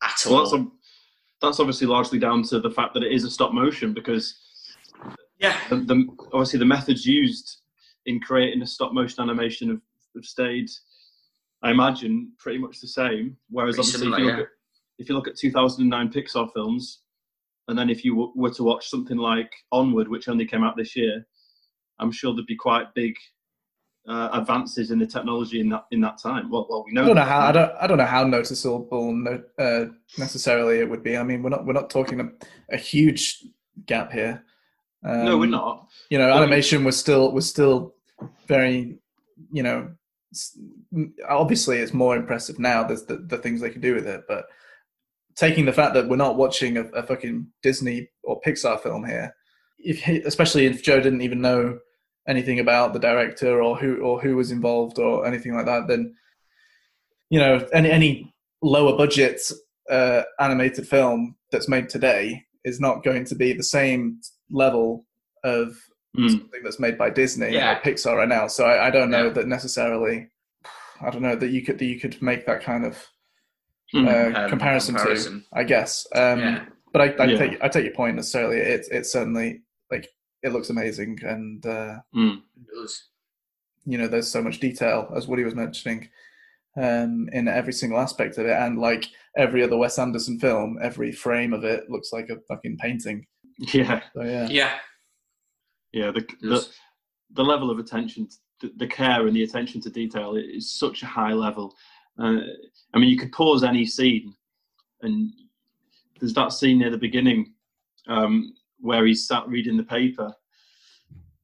at all. Well, that's ob- that's obviously largely down to the fact that it is a stop motion because yeah, the, the obviously the methods used in creating a stop motion animation have, have stayed, I imagine, pretty much the same. Whereas Pretty obviously, similar, if, you look yeah. at, if you look at 2009 Pixar films, and then if you w- were to watch something like Onward, which only came out this year, I'm sure there'd be quite big uh, advances in the technology in that in that time. Well, well, we know. I don't know how I don't I don't know how noticeable no, uh, necessarily it would be. I mean, we're not we're not talking a, a huge gap here. Um, no, we're not. You know, animation was still was still very, you know, obviously it's more impressive now. There's the, the things they can do with it, but taking the fact that we're not watching a, a fucking Disney or Pixar film here, if he, especially if Joe didn't even know anything about the director or who or who was involved or anything like that, then you know any any lower budget uh, animated film that's made today is not going to be the same level of Mm. something that's made by Disney Yeah. or Pixar right now. So I, I don't know Yeah. that necessarily. I don't know that you could that you could make that kind of Mm. uh, Um, comparison, comparison. to. I guess. Um, yeah, But I, I Yeah. take I take your point necessarily. It's it's certainly like it looks amazing, and uh, Mm. it does. you know there's so much detail as Woody was mentioning um, in every single aspect of it, and like every other Wes Anderson film, every frame of it looks like a fucking painting. [laughs] Yeah. So yeah, Yeah, Yeah, the, the the level of attention, the, the care and the attention to detail is such a high level. Uh, I mean, you could pause any scene, and there's that scene near the beginning um, where he's sat reading the paper,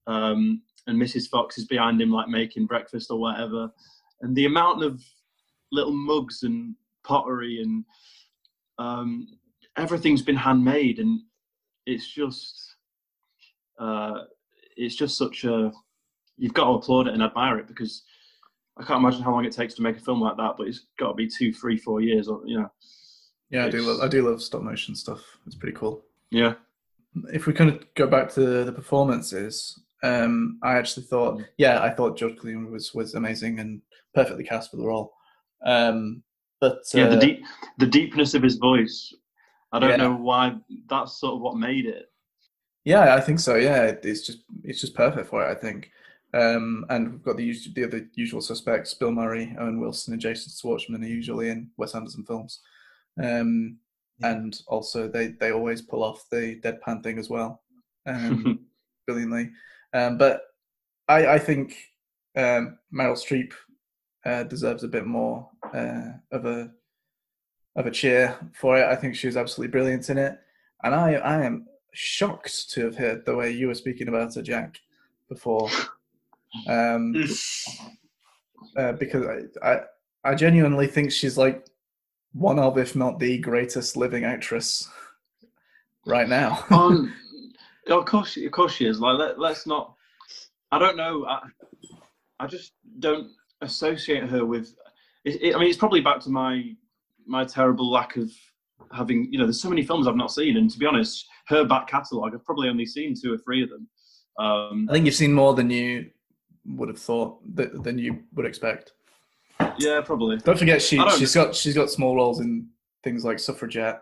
um, and Mrs. Fox is behind him, like making breakfast or whatever, and the amount of little mugs and pottery and um, everything's been handmade, and it's just. Uh, it's just such a you've got to applaud it and admire it because I can't imagine how long it takes to make a film like that, but it's got to be two, three, four years, or you know, yeah, I do love I do love stop motion stuff. It's pretty cool. yeah, if we kind of go back to the performances, um, I actually thought, yeah, I thought George Clooney was was amazing and perfectly cast for the role. Um, but uh, yeah. The deep, the deepness of his voice. I don't Yeah. know why. That's sort of what made it. yeah, I think so. Yeah, it's just it's just perfect for it. I think. Um, and we've got the usual, the other usual suspects: Bill Murray, Owen Wilson, and Jason Schwartzman are usually in Wes Anderson films. Um, and also they they always pull off the deadpan thing as well. Um, [laughs] brilliantly. Um, but I, I think um, Meryl Streep uh, deserves a bit more uh, of a of a cheer for it. I think she was absolutely brilliant in it, and I I am shocked to have heard the way you were speaking about her, Jack, before, [laughs] um, uh, because I, I I genuinely think she's like one of, if not the greatest living actress right now. [laughs] um, of course, of course she is. Like, let, let's not. I don't know. I, I just don't associate her with. It, it, I mean, it's probably back to my my terrible lack of having you know there's so many films I've not seen, and to be honest, her back catalogue I've probably only seen two or three of them. Um, I think you've seen more than you would have thought than you would expect. Yeah, probably. Don't forget she I don't- she's got she's got small roles in things like Suffragette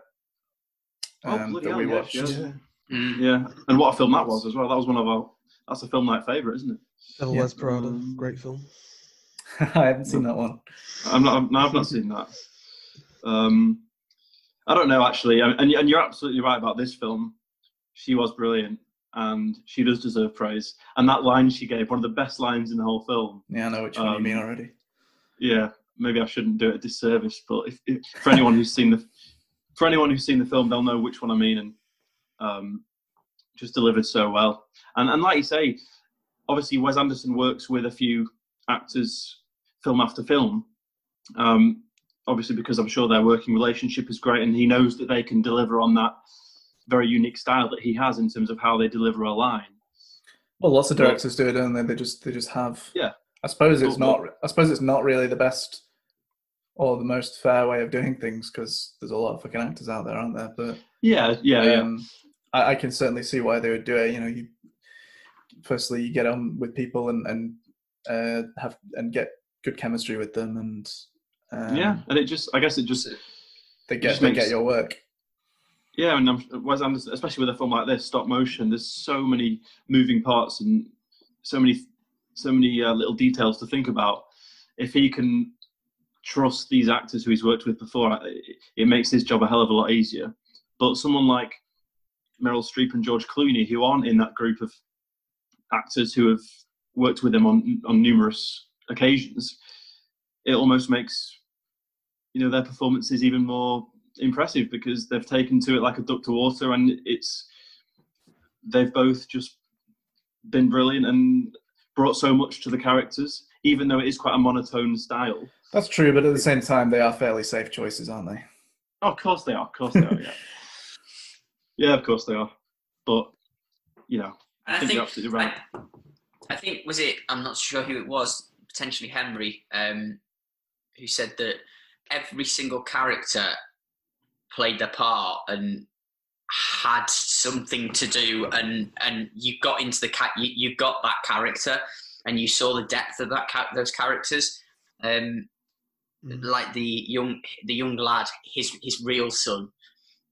Oh, um, bloody that hell, we yeah, watched. yeah. Mm. Yeah, and what a film that was as well. That was one of our. That's a film night favourite, isn't it? Devil Yeah. Wears Prada, Um, great film. [laughs] I haven't seen that one. I'm not. I'm, no, I've not seen that. Um, I don't know actually, and and and you're absolutely right about this film. She was brilliant, and she does deserve praise. And that line she gave, one of the best lines in the whole film. Yeah, I know which one you mean Um, already. Yeah, maybe I shouldn't do it a disservice, but if, if for anyone who's seen the for anyone who's seen the film, they'll know which one I mean, and um, just delivered so well. And and like you say, obviously Wes Anderson works with a few actors film after film. Um, obviously, because I'm sure their working relationship is great, and he knows that they can deliver on that very unique style that he has in terms of how they deliver a line. Well, lots of directors do it, don't they? They just they just have. Yeah. I suppose it's not. I suppose it's not really the best or the most fair way of doing things because there's a lot of fucking actors out there, aren't there? But Yeah, yeah, yeah. um, I, I can certainly see why they would do it. You know, you firstly you get on with people and and uh, have and get good chemistry with them, and um, yeah, and it just, I guess it just, they get just they makes- get your work. Yeah, and I'm, Wes Anderson, especially with a film like this, stop motion. There's so many moving parts and so many, so many uh, little details to think about. If he can trust these actors who he's worked with before, it, makes his job a hell of a lot easier. But someone like Meryl Streep and George Clooney, who aren't in that group of actors who have worked with him on on numerous occasions, it almost makes you know their performances even more impressive because they've taken to it like a duck to water and it's they've both just been brilliant and brought so much to the characters even though it is quite a monotone style That's true, but at the same time, they are fairly safe choices, aren't they? oh, of course they are of course they are yeah [laughs] yeah of course they are but you know And I think you're absolutely right. I, I think was it. I'm not sure who it was. Potentially Henry, um, who said that every single character played their part and had something to do, and and you got into the cat. You, you got that character, and you saw the depth of that ca- those characters. Um, Mm. like the young the young lad, his his real son,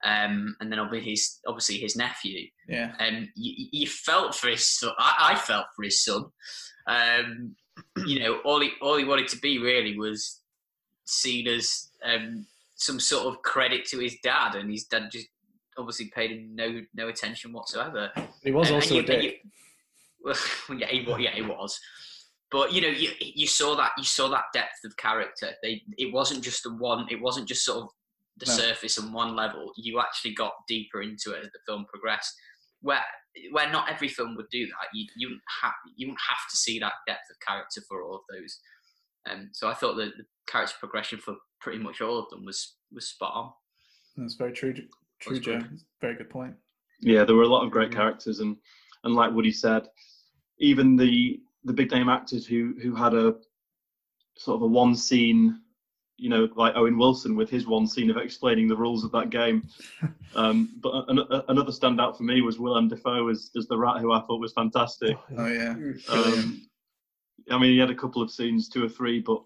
um, and then obviously his obviously his nephew Yeah. um, you, you felt for his son. I, I felt for his son. Um, you know, all he all he wanted to be really was seen as um, some sort of credit to his dad, and his dad just obviously paid him no no attention whatsoever. He was And- and also you- a and dick. you- well, [laughs] yeah, he, yeah, he was. But you know, you you saw that you saw that depth of character. They it wasn't just the one. It wasn't just sort of the No. surface and one level. You actually got deeper into it as the film progressed. Where where not every film would do that. You you wouldn't have you wouldn't have to see that depth of character for all of those. Um, so I thought that the character progression for pretty much all of them was was spot on. That's very true. True, That's Joe. Very good point. yeah there were a lot of great characters and and like woody said even the the big name actors who who had a sort of a one scene you know like owen wilson with his one scene of explaining the rules of that game [laughs] um but an, a, another standout for me was willem dafoe as, as the rat who i thought was fantastic Oh yeah. Um i mean he had a couple of scenes two or three but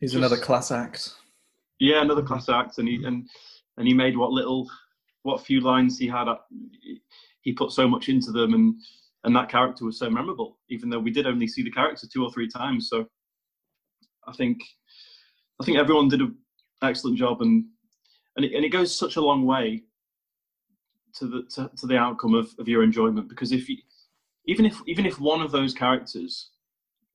He's just- another class act. Yeah, another class act, and he and and he made what little, what few lines he had. He put so much into them, and and that character was so memorable. Even though we did only see the character two or three times, so I think I think everyone did an excellent job, and and it, and it goes such a long way to the to, to the outcome of, of your enjoyment because if you even if even if one of those characters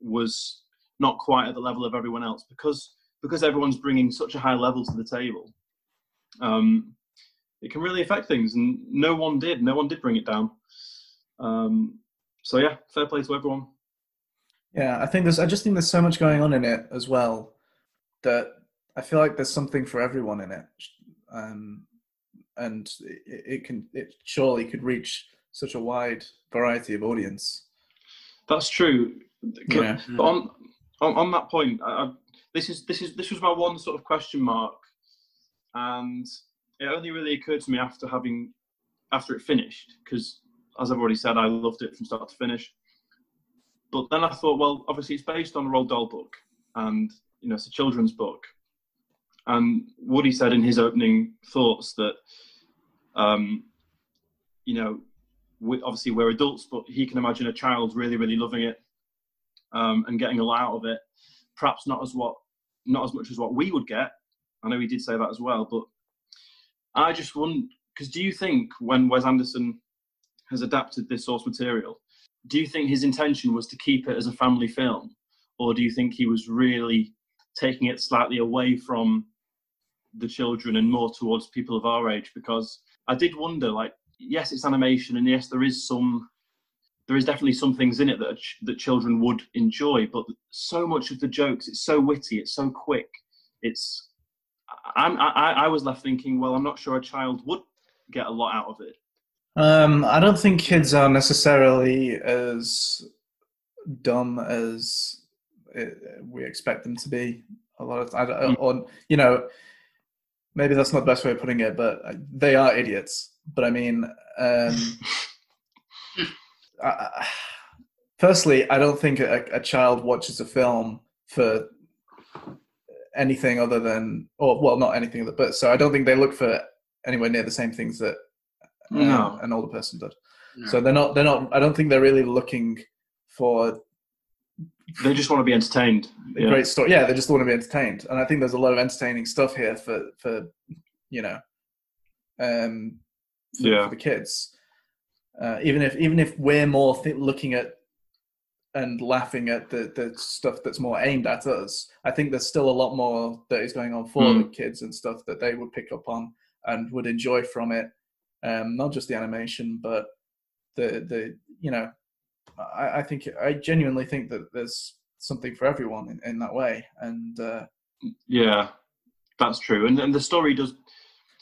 was not quite at the level of everyone else because because everyone's bringing such a high level to the table um, it can really affect things and no one did no one did bring it down um, so yeah fair play to everyone Yeah, I think there's. I just think there's so much going on in it as well that I feel like there's something for everyone in it, um, and it, it can. It surely could reach such a wide variety of audience. that's true Yeah. but on, on on that point I, I, this is this is this was my one sort of question mark and it only really occurred to me after having after it finished because, as I've already said, I loved it from start to finish. But then I thought, well, obviously it's based on a Roald Dahl book, and you know it's a children's book. And Woody said in his opening thoughts that, um, you know, we, obviously we're adults, but he can imagine a child really, really loving it um, and getting a lot out of it. Perhaps not as what, not as much as what we would get. I know he did say that as well, but I just wonder because do you think when Wes Anderson has adapted this source material, do you think his intention was to keep it as a family film, or do you think he was really taking it slightly away from the children and more towards people of our age? Because I did wonder, like, yes, it's animation, and yes, there is some, there is definitely some things in it that that children would enjoy, but so much of the jokes, it's so witty, it's so quick, it's. I'm, I, I was left thinking, well, I'm not sure a child would get a lot out of it. Um, I don't think kids are necessarily as dumb as it, we expect them to be. A lot of, I, mm. or you know, maybe that's not the best way of putting it, but they are idiots. But I mean, um, [laughs] I, firstly, I don't think a, a child watches a film for anything other than, or well, not anything, but so I don't think they look for anywhere near the same things that um, no. an older person did. No. So they're not. They're not. I don't think they're really looking for. They just want to be entertained. Yeah. great story. Yeah, they just want to be entertained, and I think there's a lot of entertaining stuff here for for you know, um, for, yeah. for the kids. Uh, even if even if we're more th- looking at and laughing at the, the stuff that's more aimed at us, I think there's still a lot more that is going on for mm. the kids and stuff that they would pick up on and would enjoy from it. Um, not just the animation, but the the you know, I, I think I genuinely think that there's something for everyone in, in that way, and uh, yeah, that's true. And and the story does.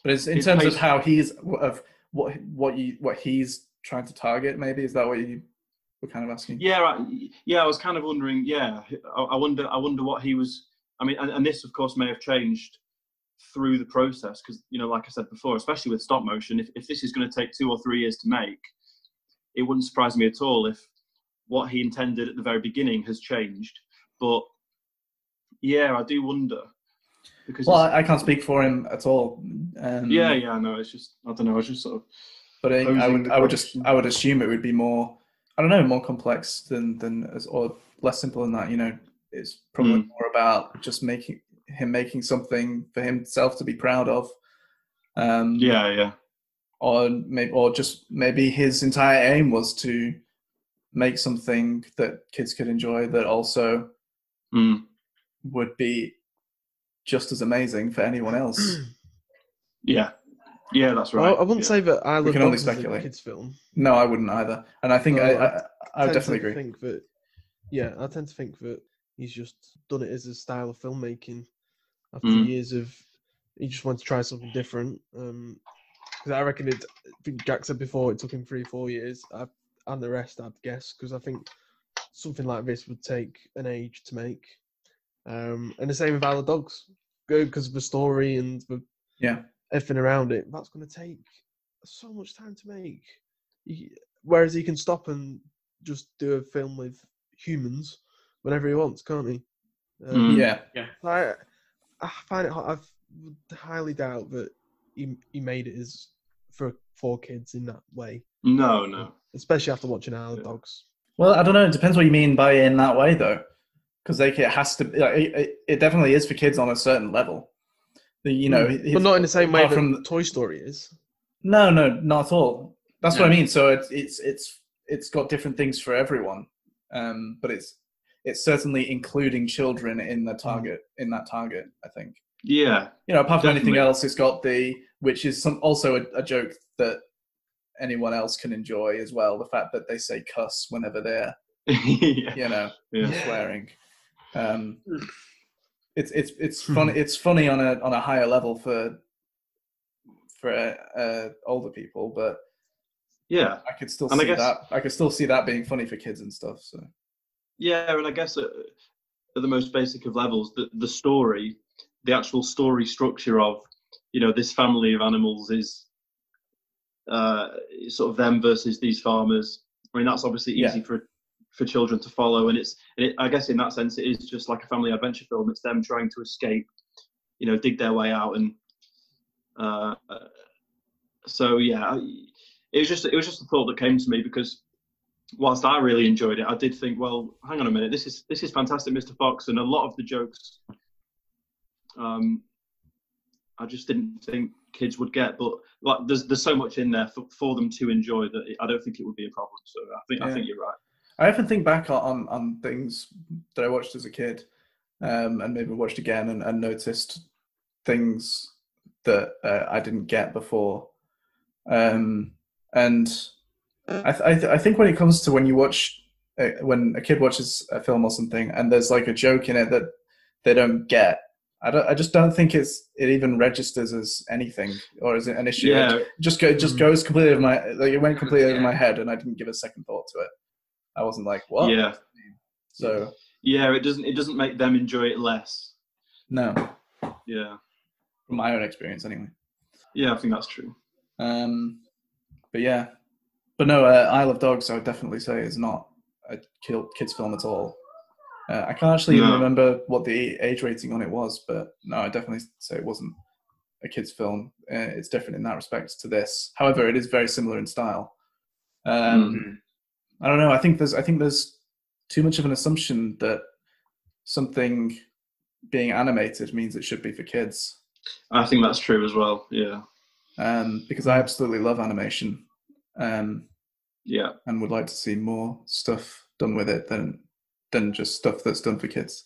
But it's in terms plays... of how he's of what what you what he's trying to target. Maybe is that what you were kind of asking? Yeah, right. yeah. I was kind of wondering. Yeah, I, I wonder. I wonder what he was. I mean, and, and this, of course, may have changed through the process because you know like i said before especially with stop motion if, if this is going to take two or three years to make it wouldn't surprise me at all if what he intended at the very beginning has changed but yeah i do wonder because well I, I can't speak for him at all um, yeah yeah no it's just i don't know i was just sort of but I, I would i would just i would assume it would be more i don't know more complex than than as or less simple than that you know it's probably mm. more about just making him making something for himself to be proud of. Um, yeah, yeah. Or maybe, or just maybe his entire aim was to make something that kids could enjoy that also mm. would be just as amazing for anyone else. yeah, yeah, that's right. Well, I wouldn't yeah. say that I we can only speculate. kids film. No, I wouldn't either. And I think I, I, I, I definitely agree. Think that, yeah, I tend to think that he's just done it as a style of filmmaking after mm. years of he just wanted to try something different. Um, because I reckon it. I think Jack said before it took him three, four years, I, and the rest, I'd guess, because I think something like this would take an age to make. Um, and the same with Isle of Dogs, good because of the story and the yeah everything around it. That's going to take so much time to make. He, whereas he can stop and just do a film with humans whenever he wants, can't he? Um, yeah, yeah. I, I find it. I highly doubt that he he made it as for four kids in that way. No, no. Especially after watching Isle yeah. Dogs. Well, I don't know. It depends what you mean by in that way, though, because like it has to. Like, it, it definitely is for kids on a certain level. The, you know, mm. but not in the same way that from Toy Story is. No, no, not at all. That's no. what I mean. So it's it's it's it's got different things for everyone, um, but it's it's certainly including children in the mm. target in that target. I think. Yeah. You know, apart from anything else, it's got the which is some also a, a, joke that anyone else can enjoy as well. The fact that they say cuss whenever they're [laughs] yeah. you know yeah. swearing. Um, it's it's it's hmm. funny. It's funny on a on a higher level for for uh, older people, but yeah, I could still and see guess, that. I could still see that being funny for kids and stuff. So yeah, and I guess at, at the most basic of levels, the, the story, the actual story structure of you know this family of animals is uh, sort of them versus these farmers. I mean, that's obviously Yeah. easy for for children to follow, and it's and it, I guess in that sense it is just like a family adventure film. It's them trying to escape, you know, dig their way out, and uh, so yeah, it was just it was just a thought that came to me because whilst I really enjoyed it, I did think, well, hang on a minute, this is this is fantastic, Mr. Fox, and a lot of the jokes, um, I just didn't think kids would get, but like there's there's so much in there for, for them to enjoy that it, I don't think it would be a problem. So I think I think you're right. I often think back on, on, things that I watched as a kid, um, and maybe watched again and, and noticed things that uh, I didn't get before. Um, and I, th- I, th- I think when it comes to when you watch, uh, when a kid watches a film or something, and there's like a joke in it that they don't get, I, don't, I just don't think it's it even registers as anything or as an issue. Yeah, It just go, it just Mm. goes completely over my like it went completely over my head, and I didn't give a second thought to it. I wasn't like, what? yeah, So yeah. It doesn't it doesn't make them enjoy it less. no, Yeah, from my own experience anyway. yeah. I think that's true. Um, but yeah, but no, uh, Isle of Dogs, I would definitely say is not a kid- kids film at all. Uh, I can't actually even No. remember what the age rating on it was, but no, I definitely say it wasn't a kids film. Uh, it's different in that respect to this. However, it is very similar in style. Um, Mhm. I don't know. I think there's I think there's too much of an assumption that something being animated means it should be for kids. I think that's true as well. Yeah, Um, because I absolutely love animation. Um, yeah, and would like to see more stuff done with it than than just stuff that's done for kids.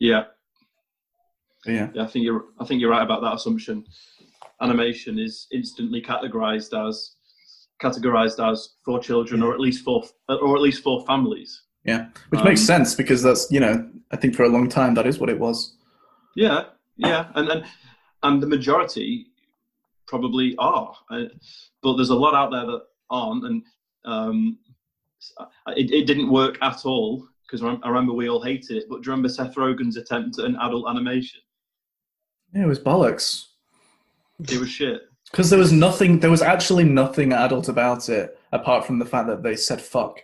yeah. Yeah, Yeah, I think you're. I think you're right about that assumption. Animation is instantly categorized as categorized as for children, or at least for or at least for families. yeah, which makes Um, sense because that's you know I think for a long time that is what it was. Yeah, yeah, and and and the majority probably are, uh, but there's a lot out there that aren't, and um, it, it didn't work at all because I remember we all hated it. But do you remember Seth Rogen's attempt at an adult animation? Yeah, it was bollocks It was shit. Because there was nothing. There was actually nothing adult about it apart from the fact that they said fuck.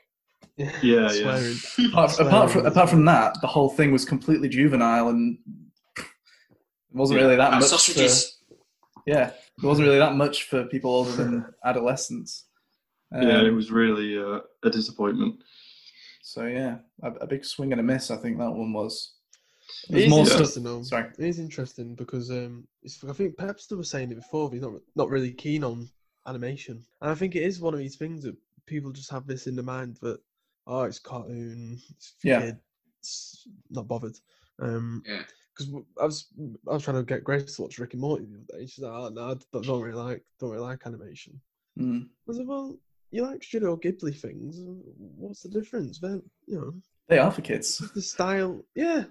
Yeah, yeah. Swearing. Apart, Swearing apart from apart from that, the whole thing was completely juvenile and it wasn't Yeah. really that And much. sausages. For, yeah, it wasn't really that much for people older than adolescents. yeah, Um, it was really uh, a disappointment. So yeah, a, a big swing and a miss. I think that one was. It more stuff. interesting though. Sorry. It is interesting because um, it's, I think Pepster was saying it before. He's not not really keen on animation, and I think it is one of these things that people just have this in the mind that oh, it's cartoon, it's for Yeah. kids, not bothered. Um, Yeah. Because I was I was trying to get Grace to watch Rick and Morty the other day. She's like, oh no, I don't don't really like don't really like animation. Mm. I was like, well, you like Studio Ghibli things. What's the difference? They're, you know, They are for kids. the style. Yeah,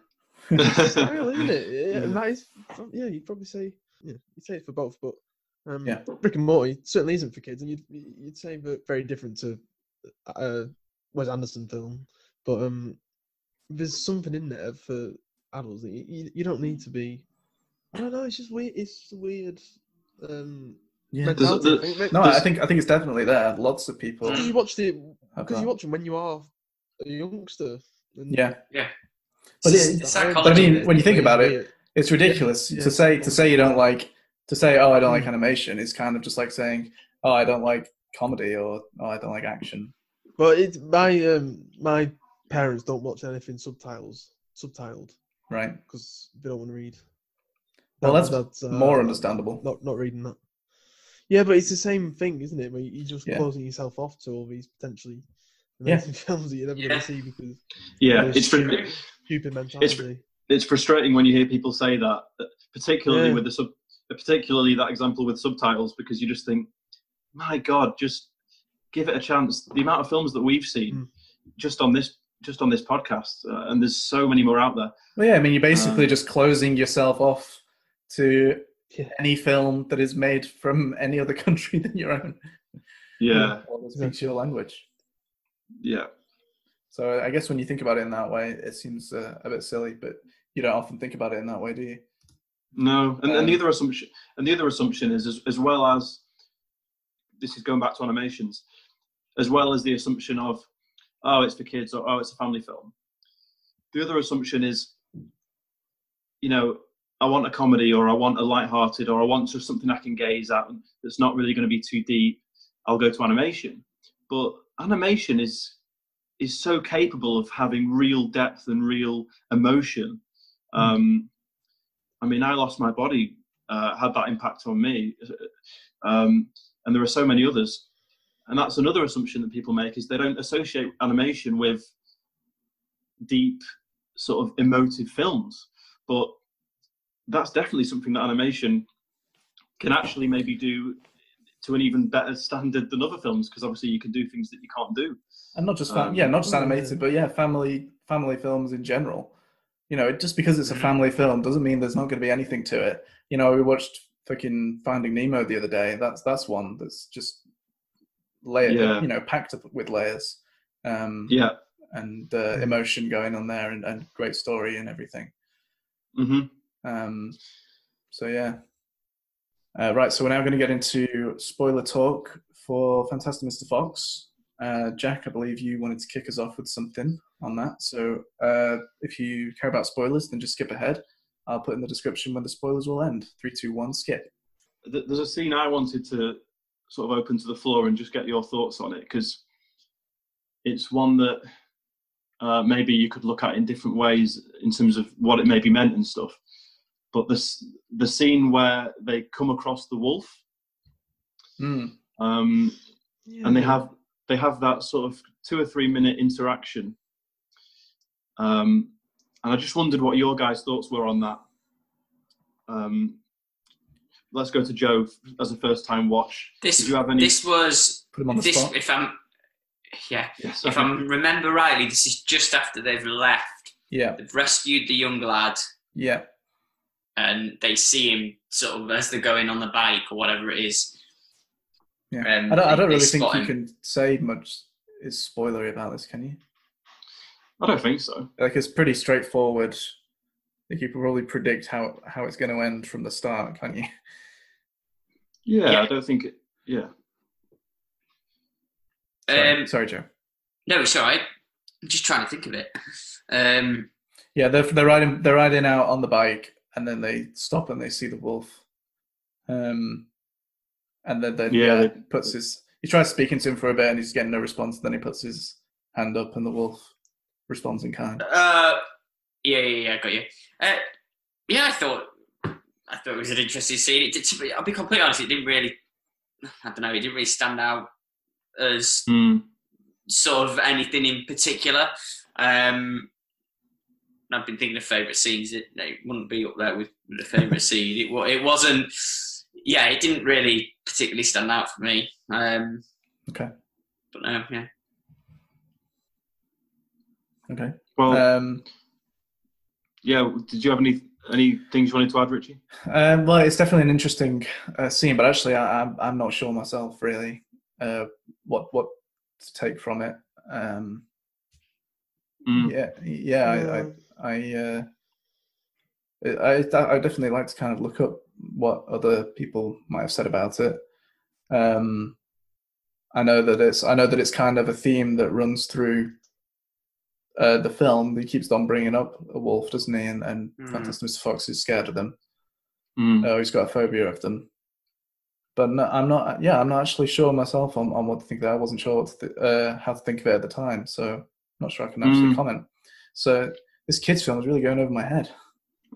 style, [laughs] isn't it? Yeah, Yeah. that is, yeah, you'd probably say, yeah, you'd say it for both, but um, Yeah. Rick and Morty certainly isn't for kids, and you'd you'd say that very different to uh, Wes Anderson film, but um, there's something in there for adults that you, you, you don't need to be. I don't know. It's just weird. It's weird. Um, Yeah. There's- mentality, I there- think. No, I think I think it's definitely there. Lots of people. because you watched it because you watch them when you are a youngster. And Yeah, Yeah. But it- But. I mean, when you think about it, it's ridiculous yeah. to say to say you don't like to say oh I don't like Mm. animation is kind of just like saying oh I don't like comedy or oh I don't like action. But it's my um, my parents don't watch anything subtitles subtitled Right. because they don't want to read. Well, That- that's uh, more understandable. Not not reading that. Yeah, but it's the same thing, isn't it? Where you're just Yeah. closing yourself off to all these potentially Yeah. films that you're never Yeah. going to see because yeah, There's it's fr- stupid- stupid mentality. it's frustrating when you hear people say that, uh, particularly Yeah. with the sub, particularly that example with subtitles, because you just think, my God, just give it a chance. The amount of films that we've seen Mm. just on this just on this podcast, uh, and there's so many more out there. Well, yeah, I mean you're basically Um, just closing yourself off to Yeah. any film that is made from any other [laughs] country than your own. Yeah, Or that speaks your language. Yeah, So I guess when you think about it in that way, it seems uh, a bit silly, but you don't often think about it in that way, do you? No, and, Um, and the other assumption, and the other assumption is as, as well as this is going back to animations, as well as the assumption of oh it's for kids or oh it's a family film. The other assumption is, you know, I want a comedy or I want a light-hearted or I want just something I can gaze at that's not really going to be too deep. I'll go to animation, but animation is is so capable of having real depth and real emotion. Um, I mean, I lost my body uh, had that impact on me, um, and there are so many others. And that's another assumption that people make is they don't associate animation with deep, sort of emotive films, but that's definitely something that animation can actually maybe do to an even better standard than other films because obviously you can do things that you can't do. and not just fam- Um, yeah, not just animated, but yeah, family family films in general. You know, just because it's a Mhm. family film doesn't mean there's not going to be anything to it. You know, we watched fucking Finding Nemo the other day. That's that's one that's just layered, Yeah. you know, packed up with layers. Um, Yeah. and uh, emotion going on there, and, and great story and everything. hmm Um, so yeah. Uh, right, so we're now going to get into spoiler talk for Fantastic Mr. Fox. Uh, Jack, I believe you wanted to kick us off with something on that. So uh, if you care about spoilers, then just skip ahead. I'll put in the description when the spoilers will end. Three, two, one, skip. There's a scene I wanted to sort of open to the floor and just get your thoughts on it because it's one that uh, maybe you could look at in different ways in terms of what it maybe meant and stuff. But this the scene where they come across the wolf Mm, um, Yeah, and they have they have that sort of two or three minute interaction. Um, and I just wondered what your guys' thoughts were on that. Um, let's go to Joe as a first time watch. This Did you have any? this was put him on the this spot. if I'm yeah yes, if I remember rightly, this is just after they've left. Yeah, They've rescued the young lad, yeah. And they see him sort of as they're going on the bike or whatever it is. Yeah. Um, I don't, I don't really think spot you can say much is spoilery about this, can you? I don't think so. Like it's pretty straightforward. Like you can probably predict how how it's going to end from the start, can't you? Yeah, Yeah. I don't think. It, yeah, Sorry, Um, Sorry Joe. no, it's all right. I'm just trying to think of it. Um, Yeah, they're they're riding they're riding out on the bike, and then they stop and they see the wolf. Um, and then then Yeah, yeah, they- puts his he tries speaking to him for a bit, and he's getting no response. Then he puts his hand up, and the wolf responds in kind. uh, yeah, yeah, yeah, got you. Uh, yeah, I thought I thought it was an interesting scene. It did, I'll be completely honest, it didn't really. I don't know. It didn't really stand out as Hmm. sort of anything in particular. Um, I've been thinking of favourite scenes. It, it wouldn't be up there with, with the favourite scene. It, wa- it wasn't. Yeah, it didn't really particularly stand out for me. Um, Okay, but no, yeah. okay. Well, Um, yeah. Did you have any any things you wanted to add, Richie? Um, well, it's definitely an interesting uh, scene, but actually, I, I'm I'm not sure myself really uh, what what to take from it. Um, Mm. Yeah, yeah, I I I, uh, I I definitely like to kind of look up what other people might have said about it. Um, I know that it's I know that it's kind of a theme that runs through uh, the film. He keeps on bringing up a wolf, doesn't he? And and Mhm. Fantastic Mr. Fox is scared of them. Mm. Oh, he's got a phobia of them. But no, I'm not. Yeah, I'm not actually sure myself on, on what to think. There, I wasn't sure what to th- uh, how to think of it at the time, so I'm not sure I can actually Mm. comment. So this kids film is really going over my head.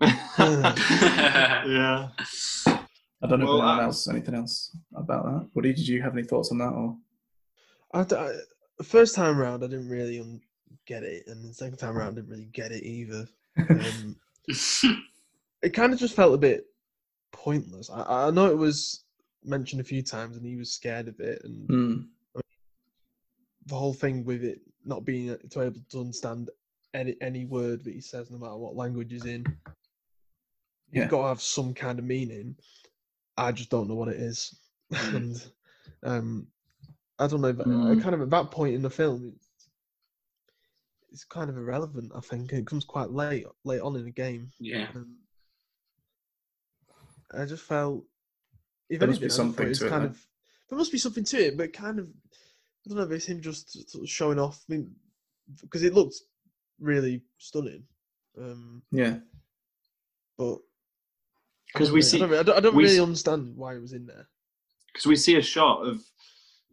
[laughs] yeah. I don't know Well, if anyone else anything else about that. What did you have any thoughts on that? Or I, d- I- the first time round, I didn't really un- get it, and the second time round, I didn't really get it either. Um, [laughs] it kind of just felt a bit pointless. I, I know it was mentioned a few times, and he was scared of it, and Hmm. the whole thing with it not being to able to understand any any word that he says, no matter what language he's in. Yeah. You've got to have some kind of meaning. I just don't know what it is, Mm. [laughs] and um, I don't know. If, Mm. Kind of at that point in the film, it's, it's kind of irrelevant. I think it comes quite late late on in the game. yeah. Um, I just felt. If There must anything, be something to it, kind then. of. There must be something to it, but kind of. I don't know if it's him just sort of showing off. I mean, because it looked really stunning. Um, Yeah. but Because we I see don't, really- I don't, I don't we really s- understand why it was in there. because we see a shot of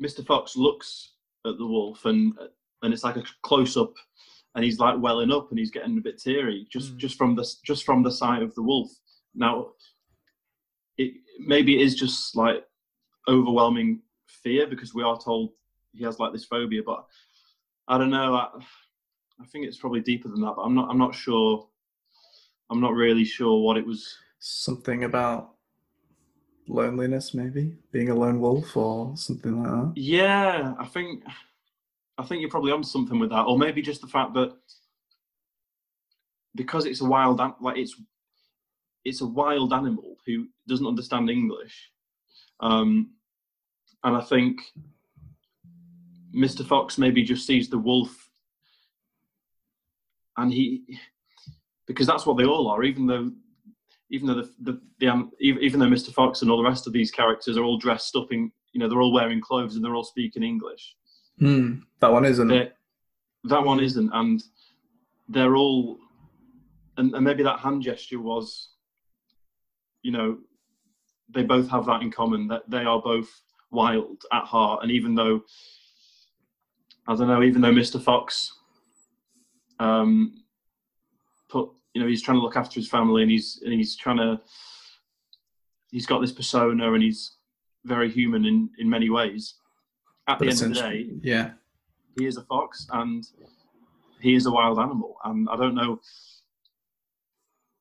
Mr. Fox looks at the wolf and and it's like a close up and he's like welling up and he's getting a bit teary just Mm. just from the just from the sight of the wolf. Now, it maybe it is just like overwhelming fear because we are told he has like this phobia, but I don't know. I, I think it's probably deeper than that, but I'm not. I'm not sure. I'm not really sure what it was. Something about loneliness, maybe being a lone wolf or something like that. Yeah, I think I think you're probably on something with that, or maybe just the fact that because it's a wild like it's it's a wild animal who doesn't understand English, um, and I think Mr. Fox maybe just sees the wolf, and he because that's what they all are, even though. Even though the, the, the um, even, though Mr. Fox and all the rest of these characters are all dressed up in, you know, they're all wearing clothes and they're all speaking English. Hmm. That one isn't. They're- that one isn't, and they're all, and, and maybe that hand gesture was, you know, they both have that in common that they are both wild at heart, and even though, I don't know, even though Mr. Fox, um, put, you know, he's trying to look after his family, and he's and he's trying to, he's got this persona, and he's very human in in many ways. At but the end of the day, yeah. he is a fox and he is a wild animal and i don't know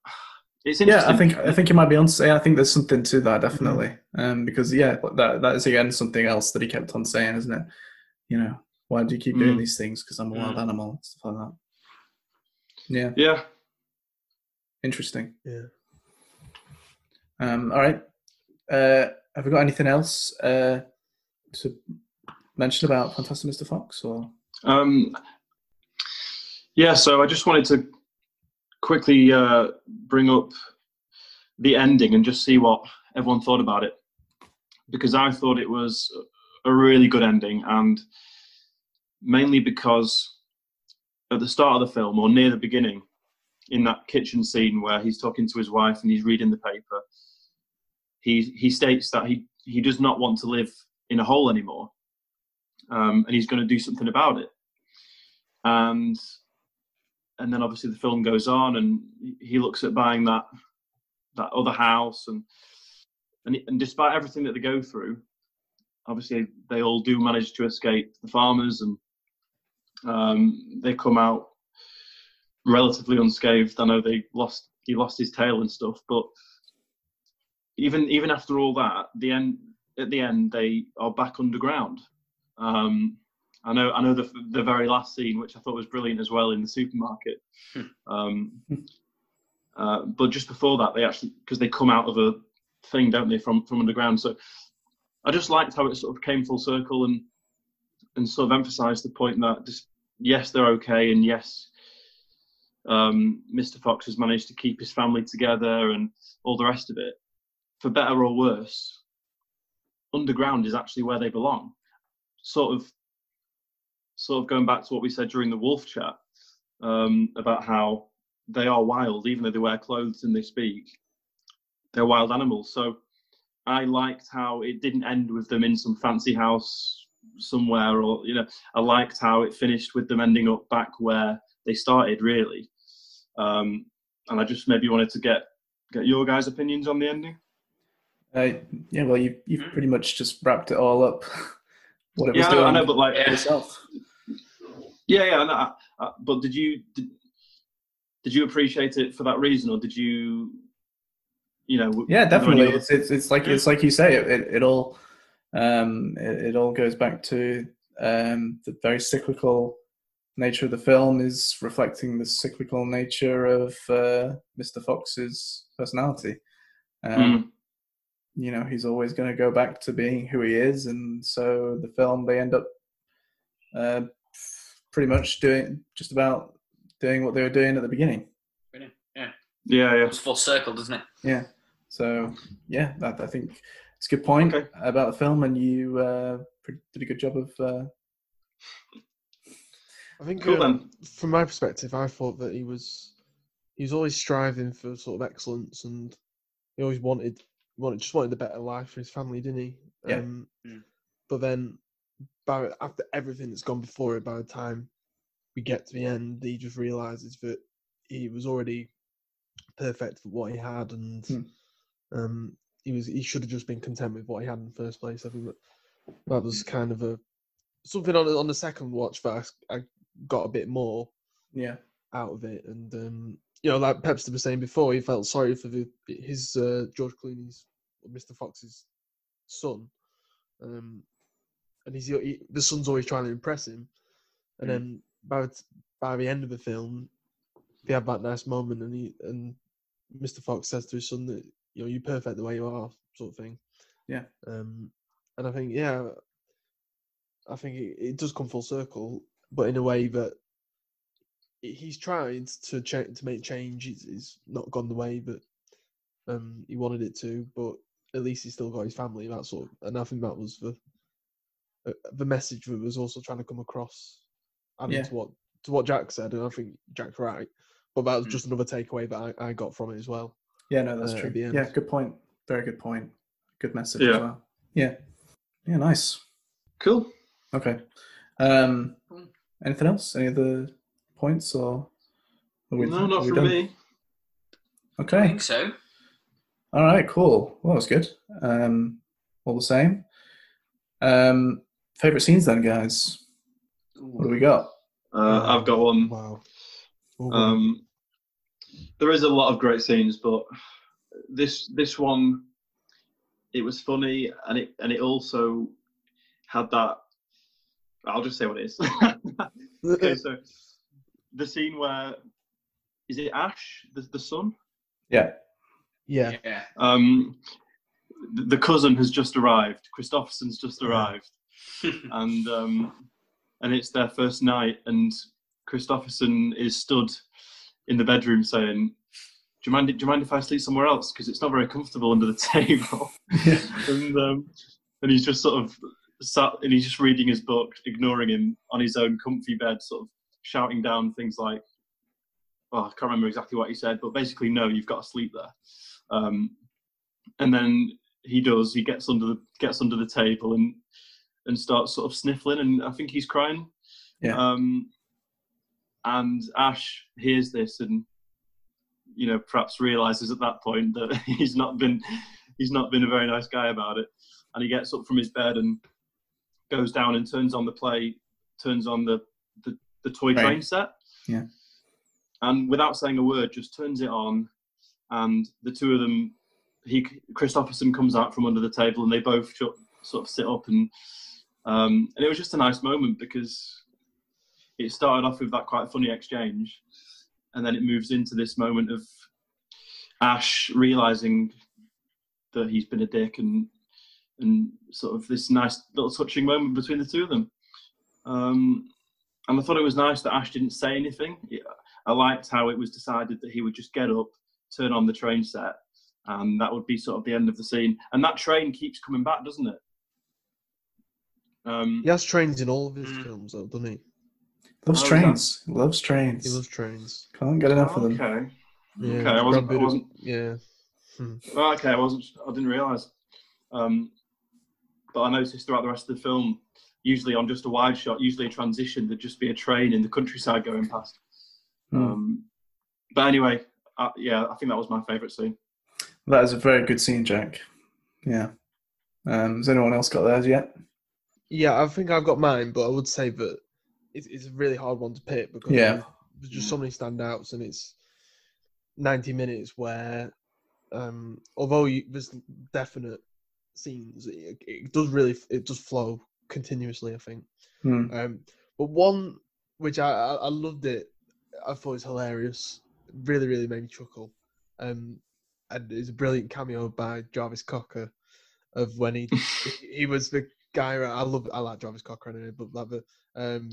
[sighs] it's Yeah, interesting I think I think you might be on. Say, I think there's something to that definitely, um, because yeah, that that is again something else that he kept on saying, isn't it? You know, why do you keep doing Mm. these things? Because I'm a wild Mm. animal, and stuff like that. Yeah, yeah interesting. Yeah. Um, all right. Uh, have we got anything else uh, to mention about Fantastic Mr. Fox? Or um yeah so i just wanted to quickly uh bring up the ending and just see what everyone thought about it because i thought it was a really good ending and mainly because at the start of the film or near the beginning in that kitchen scene where he's talking to his wife and he's reading the paper he he states that he he does not want to live in a hole anymore um, and he's going to do something about it. And and then obviously the film goes on and he looks at buying that that other house and and, and despite everything that they go through obviously they all do manage to escape the farmers and um, they come out relatively unscathed i know they lost he lost his tail and stuff but even even after all that the end at the end they are back underground um, I know, I know the the very last scene, which I thought was brilliant as well in the supermarket. Um, uh, but just before that, they actually because they come out of a thing, don't they, from from underground? So I just liked how it sort of came full circle and and sort of emphasised the point that just yes, they're okay, and yes, um, Mr. Fox has managed to keep his family together and all the rest of it. For better or worse, underground is actually where they belong. Sort of sort of going back to what we said during the wolf chat um, about how they are wild, even though they wear clothes and they speak. They're wild animals. So I liked how it didn't end with them in some fancy house somewhere, or you know, I liked how it finished with them ending up back where they started, really. Um, and I just maybe wanted to get get your guys' opinions on the ending. uh, yeah, well, you you've pretty much just wrapped it all up. [laughs] what it was Yeah, I know, doing I know, but like, yourself. Yeah, yeah. I know, uh, but did you did, did you appreciate it for that reason, or did you, you know? Yeah, were there any definitely. It's it's it's like it's like you say. It it, it all um it, it all goes back to um the very cyclical nature of the film is reflecting the cyclical nature of uh, Mr. Fox's personality. Um, Mm. You know, he's always going to go back to being who he is, and so the film they end up uh, pretty much doing just about doing what they were doing at the beginning. Brilliant. Yeah. Yeah, yeah. It's full circle, doesn't it? Yeah. So yeah, that, I think it's a good point Okay. about the film, and you uh, did a good job of. Uh, I think Cool then. from my perspective, I thought that he was he was always striving for sort of excellence, and he always wanted wanted just wanted a better life for his family, didn't he? Yeah. Um, Mm. But then, by after everything that's gone before it, by the time we get to the end, he just realizes that he was already perfect for what he had, and Hmm. um, he was he should have just been content with what he had in the first place. I think that that was kind of a something on the- on the second watch that I got a bit more yeah, out of it, and um, you know, like Pepster was saying before, he felt sorry for the his uh, George Clooney's Mr. Fox's son, um, and he's he, the son's always trying to impress him, and Mm. then by the- by the end of the film, they have that nice moment, and he and Mr. Fox says to his son that you know you're perfect the way you are, sort of thing. Yeah. Um, and I think yeah, I think it, it does come full circle, but in a way that he's tried to cha- to make change. It's, it's not gone the way that um, he wanted it to, but at least he's still got his family. That sort, of, and I think that was the uh, the message that was also trying to come across. Adding Yeah. to what to what Jack said, and I think Jack's right. But that was Mm. just another takeaway that I, I got from it as well. Yeah, no, that's Uh, true. Yeah, good point. Very good point. Good message Yeah. as well. Yeah, yeah, nice. Cool. Okay. Um, anything else? Any other points or? are we- no, are not we from done? me. I Okay. think so. All right. Cool. Well, that was good. Um, all the same. Um, favorite scenes then, guys. What do we got? Uh, I've got one. Wow. Oh, Um, there is a lot of great scenes, but this this one, it was funny, and it and it also had that. I'll just say what it is. [laughs] okay, so the scene where is it Ash, the the son? Yeah. yeah. Yeah. Um, the, the cousin has just arrived. Kristofferson's just Yeah. arrived, [laughs] and um, and it's their first night, and Kristofferson is stood in the bedroom saying, "Do you mind? Do you mind if I sleep somewhere else? Because it's not very comfortable under the [laughs] table." Yeah. and um, and he's just sort of sat and he's just reading his book, ignoring him on his own comfy bed, sort of shouting down things like, "Oh, I can't remember exactly what he said, but basically, no, you've got to sleep there." Um, and then he does. He gets under the gets under the table and and starts sort of sniffling, and I think he's crying. Yeah. Um, and Ash hears this and you know perhaps realizes at that point that [laughs] he's not been he's not been a very nice guy about it and he gets up from his bed and goes down and turns on the play turns on the the, the toy Right. train set Yeah. and without saying a word just turns it on and the two of them he kristofferson comes out from under the table and they both shut, sort of sit up and um, and it was just a nice moment because it started off with that quite funny exchange and then it moves into this moment of ash realizing that he's been a dick and and sort of this nice little touching moment between the two of them um, and i thought it was nice that ash didn't say anything i liked how it was decided that he would just get up turn on the train set and that would be sort of the end of the scene and that train keeps coming back doesn't it um, He has trains in all of his Mm. films, though, doesn't he? Loves Oh, trains. Loves trains. He loves trains. Can't get enough of them. okay Yeah, Okay, I wasn't- I wasn't- Pitt- Yeah. Oh, okay, I wasn't. I didn't realise. Um, but I noticed throughout the rest of the film, usually on just a wide shot, usually a transition, there'd just be a train in the countryside going past. Hmm. Um, but anyway, uh, yeah, I think that was my favourite scene. That is a very good scene, Jack. Yeah. Um, has anyone else got theirs yet? Yeah, I think I've got mine, but I would say that it's, it's a really hard one to pick because Yeah. there's- there's just so many standouts, and it's 90 minutes where, um, although you, there's definite scenes, it, it does really it does flow continuously. I think. Hmm. Um, but one which I, I I loved it, I thought it was hilarious. Really, really made me chuckle. Um, and it's a brilliant cameo by Jarvis Cocker of when [laughs] he he was the guy. I love I like Jarvis Cocker anyway, but like the um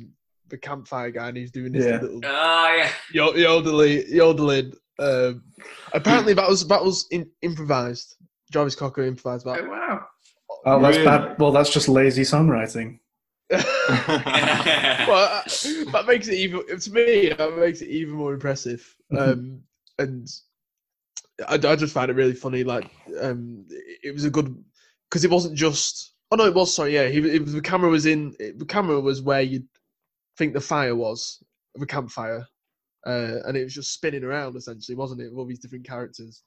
the campfire guy and he's doing this Yeah. little Oh yeah. yo- yodeling, yodeling. Um, apparently that was that was in, improvised. Jarvis Cocker improvised Oh that. wow. Oh, that's Really? bad. Well, that's just lazy songwriting. [laughs] [laughs] well, uh, that makes it even to me. That makes it even more impressive. [laughs] Um, and I, I just find it really funny. Like, um, it, it was a good because it wasn't just. Oh no, it was. Sorry, yeah. He, it was, the camera was in. It, the camera was where you'd think the fire was, the campfire, uh, and it was just spinning around essentially, wasn't it? With all these different characters.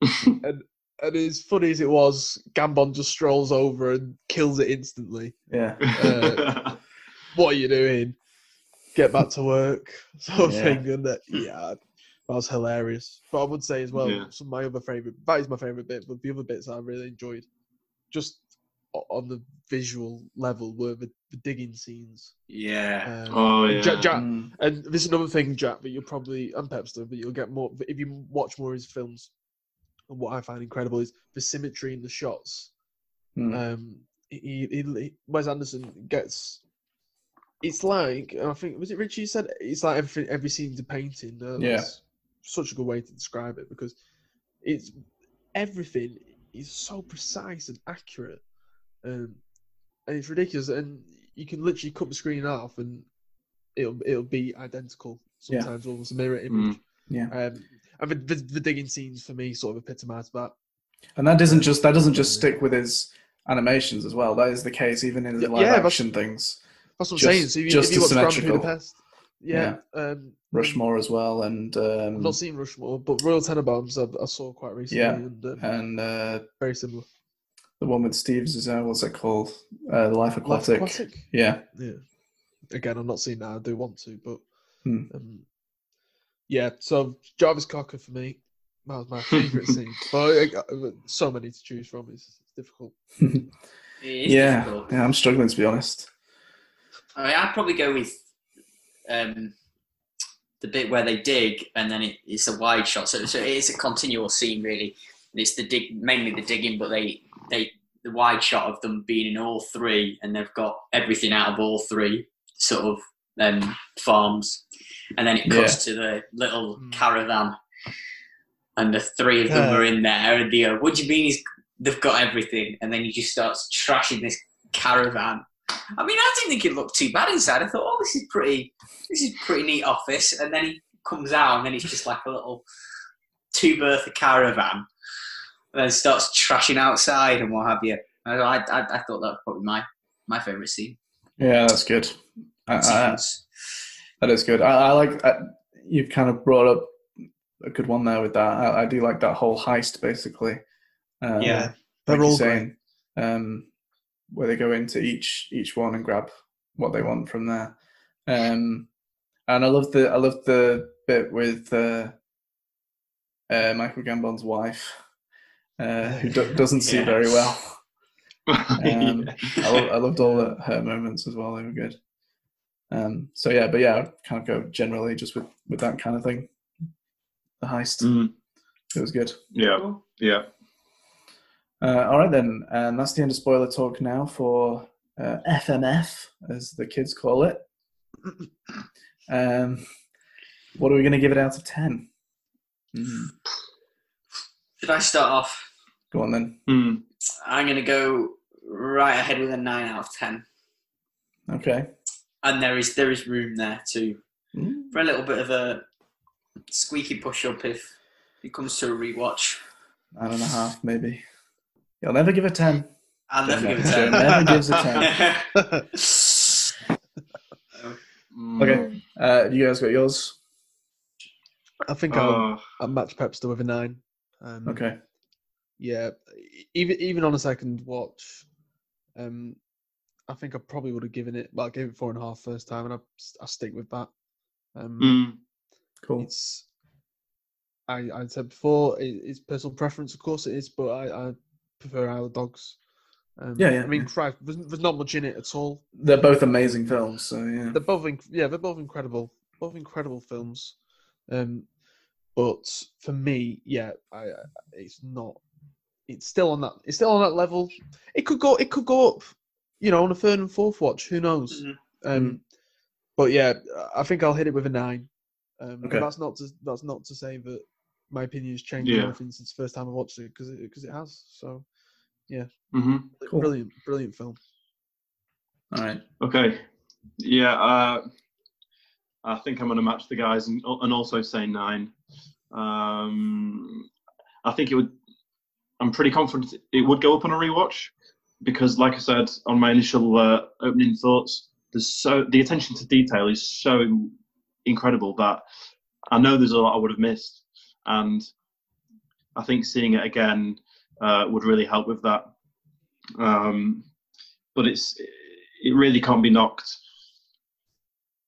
[laughs] and and as funny as it was, Gambon just strolls over and kills it instantly Yeah. [laughs] uh, what are you doing? Get back to work, sort of Yeah. thing. And that, yeah, that was hilarious. But I would say as well, Yeah. some of my other favorite, that is my favorite bit, but the other bits I really enjoyed, just o- on the visual level, were the, the digging scenes. Yeah. Um, oh and yeah. Jack, Jack, Mm. and this is another thing, Jack, that you'll probably and Pepster, but you'll get more if you watch more of his films. And what I find incredible is the symmetry in the shots. Mm. Um, he, he, he Wes Anderson gets. It's like I think was it Richie who said it's like every every scene's a painting. Uh, Yeah. such a good way to describe it because it's everything is so precise and accurate, um, and it's ridiculous. And you can literally cut the screen off and it'll it'll be identical. Yeah. Sometimes almost a mirror image. Yeah. Um, and the, the, the digging scenes for me sort of epitomise that. And that doesn't just that doesn't just stick with his animations as well. That is the case even in his Yeah, live yeah, that's- action things. That's what I'm Just- saying. So if you, just if you as watch Grand symmetrical. Budapest, yeah, um, Rushmore as well, and I've um, not seen Rushmore, but Royal Tenenbaums I, I saw quite recently, Yeah. and uh, and uh, very similar. The one with Steve's is uh, what's it called? Uh, the Life Life Aquatic. Aquatic? Yeah. Yeah. Again, I'm not seeing that. I do want to, but Hmm. um, yeah. So Jarvis Cocker for me, that was my favourite [laughs] scene. But so many to choose from. It's, it's difficult. It is yeah, difficult. yeah. I'm struggling to be honest. I mean, I'd probably go with um, the bit where they dig, and then it, it's a wide shot. So, so it is a continual scene, really. And it's the dig, mainly the digging, but they they the wide shot of them being in all three, and they've got everything out of all three sort of um, farms, and then it cuts to the little Mm. caravan, and the three of them Yeah. are in there, and you go, "What do you mean he's, they've got everything?" And then he just starts trashing this caravan. I mean, I didn't think it looked too bad inside. I thought, oh, this is pretty, this is pretty neat office. And then he comes out, and then it's just like a little two berth caravan, and then starts trashing outside and what have you. I, I, I thought that was probably my my favourite scene. Yeah, that's good. I, I, that is good. I, I like. I, you've kind of brought up a good one there with that. I, I do like that whole heist, basically. Um, Yeah. They're you're all great. saying, um, where they go into each each one and grab what they want from there. Um, and I love the I love the bit with uh, uh, Michael Gambon's wife, uh, who do- doesn't see Yeah. very well. [laughs] Um, Yeah. I, lo- I loved all the, her moments as well. They were good. Um, so yeah, but yeah, I'd kind of go generally just with with that kind of thing. The heist, Mm, it was good. yeah. Yeah. Uh, all right then, and that's the end of spoiler talk now for uh, FMF, as the kids call it. [clears throat] Um, what are we going to give it out of ten? Mm, Should I start off? go on then. Mm, I'm going to go right ahead with a nine out of ten, Okay. and there is there is room there to Mm, for a little bit of a squeaky push up if it comes to a rewatch. nine and a half, maybe. You'll never give a ten. I'll never give it Joe a never gives a 10. mm. [laughs] Okay. Uh, you guys got yours? I think I'll, Oh, I'll match Pepster with a nine. Um, Okay. Yeah, even even on a second watch, um, I think I probably would have given it. Well, I gave it four and a half first time, and I I stick with that. Um, mm, Cool. It's I I said before it, it's personal preference, of course it is, but I, I prefer Isle of Dogs. Um, Yeah, yeah, I mean, yeah. Christ, there's, there's not much in it at all. They're both amazing films, so yeah. They're both inc- yeah, they're both incredible, both incredible films. Um, but for me, yeah, I I- it's not. It's still on that. It's still on that level. It could go. It could go up. You know, on a third and fourth watch. Who knows? Mhm. Um, but yeah, I think I'll hit it with a nine. Um, Okay. that's not to that's not to say that my opinion has changed Yeah. or anything since the first time I watched it because it because it has. So hmm Cool. brilliant, brilliant film. All right. Okay. Yeah, uh, I think I'm going to match the guys and, and also say nine. Um, I think it would. I'm pretty confident it would go up on a rewatch because, like I said on my initial uh, opening thoughts, there's so the attention to detail is so incredible that I know there's a lot I would have missed, and I think seeing it again uh, would really help with that. Um, but it's it really can't be knocked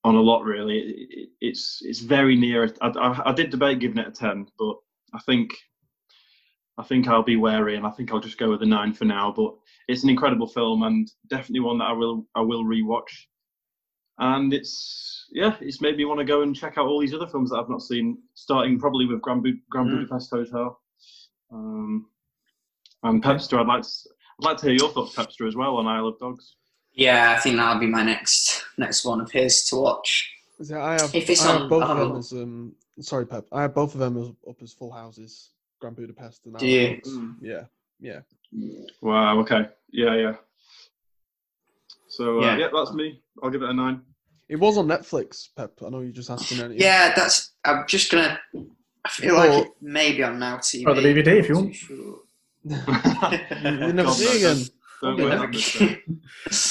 on a lot. Really, it, it, it's it's very near. I, I, I did debate giving it a ten, but I think I think I'll be wary, and I think I'll just go with a nine for now. But it's an incredible film, and definitely one that I will I will rewatch. And it's yeah, it's made me want to go and check out all these other films that I've not seen, starting probably with Grand, Bu- Grand Mm. Budapest Hotel. Um, and Pepster, I'd like to I'd like to hear your thoughts, Pepster, as well on Isle of Dogs. Yeah, I think that'll be my next next one of his to watch. So I have, If it's I have on- both I'll of them look. as um. Sorry, Pep. I have both of them as, up as full houses. Grand Budapest and Do you? Mm. Yeah, yeah. Wow. Okay. Yeah. Yeah. So uh, yeah. Yeah. that's me. I'll give it a nine. It was on Netflix, Pep. I know you just asking. earlier. Yeah, that's. I'm just gonna. I feel Oh. like it may be on Now TV. Or the DVD if you want. too sure. [laughs] you never God, see it no, again. Don't Yeah. wait on this. then.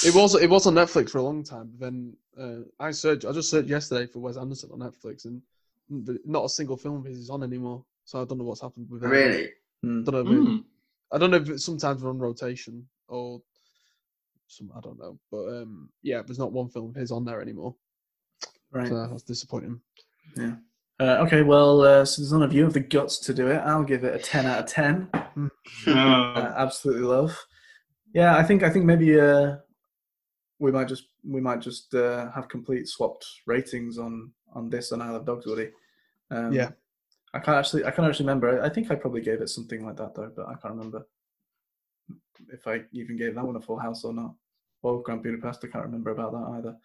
It was it was on Netflix for a long time. But then uh, I searched. I just searched yesterday for Wes Anderson on Netflix, and not a single film of his is on anymore. So I don't know what's happened with it. Really? Mm. Don't know. If it- Mm. I don't know if it's sometimes we're on rotation or some. I don't know. But um, yeah, there's not one film of his on there anymore. Right. So that's disappointing. Uh, okay. Well, uh, since none of you have the guts to do it, I'll give it a ten out of ten. [laughs] Uh, uh, absolutely love. Yeah, I think I think maybe uh, we might just we might just uh, have complete swapped ratings on on this and Isle of Dogs, Woody. Um, Yeah. I can't actually I can't actually remember. I think I probably gave it something like that though, but I can't remember if I even gave that one a full house or not. Or Grand Budapest, I can't remember about that either.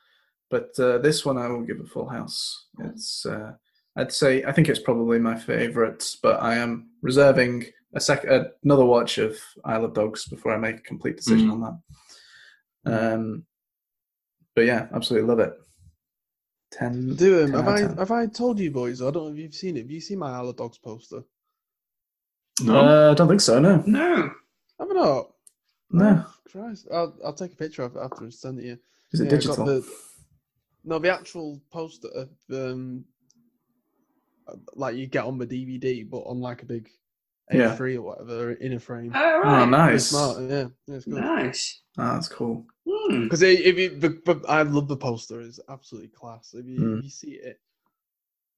But uh, this one I will give a full house. It's uh, I'd say I think it's probably my favourite, but I am reserving a sec another watch of Isle of Dogs before I make a complete decision Mm. on that. Um, but yeah, absolutely love it. Ten. Do 10 have I 10. have I told you boys? I don't know if you've seen it. Have you seen my Isle of Dogs poster? no. Uh, I don't think so. No, No. Have I not? no. Oh, Christ. I'll I'll take a picture of it after and send it you. Is it Yeah, digital? the- no, the actual poster, um, like you get on the DVD, but on like a big Yeah. A3 or whatever in a frame. Oh, right. It's nice. smart, yeah, yeah, it's good. Nice. Ah, that's cool. Hmm. Because if you, the, the, I love the poster; it's absolutely class. If you, Mm. if you see it,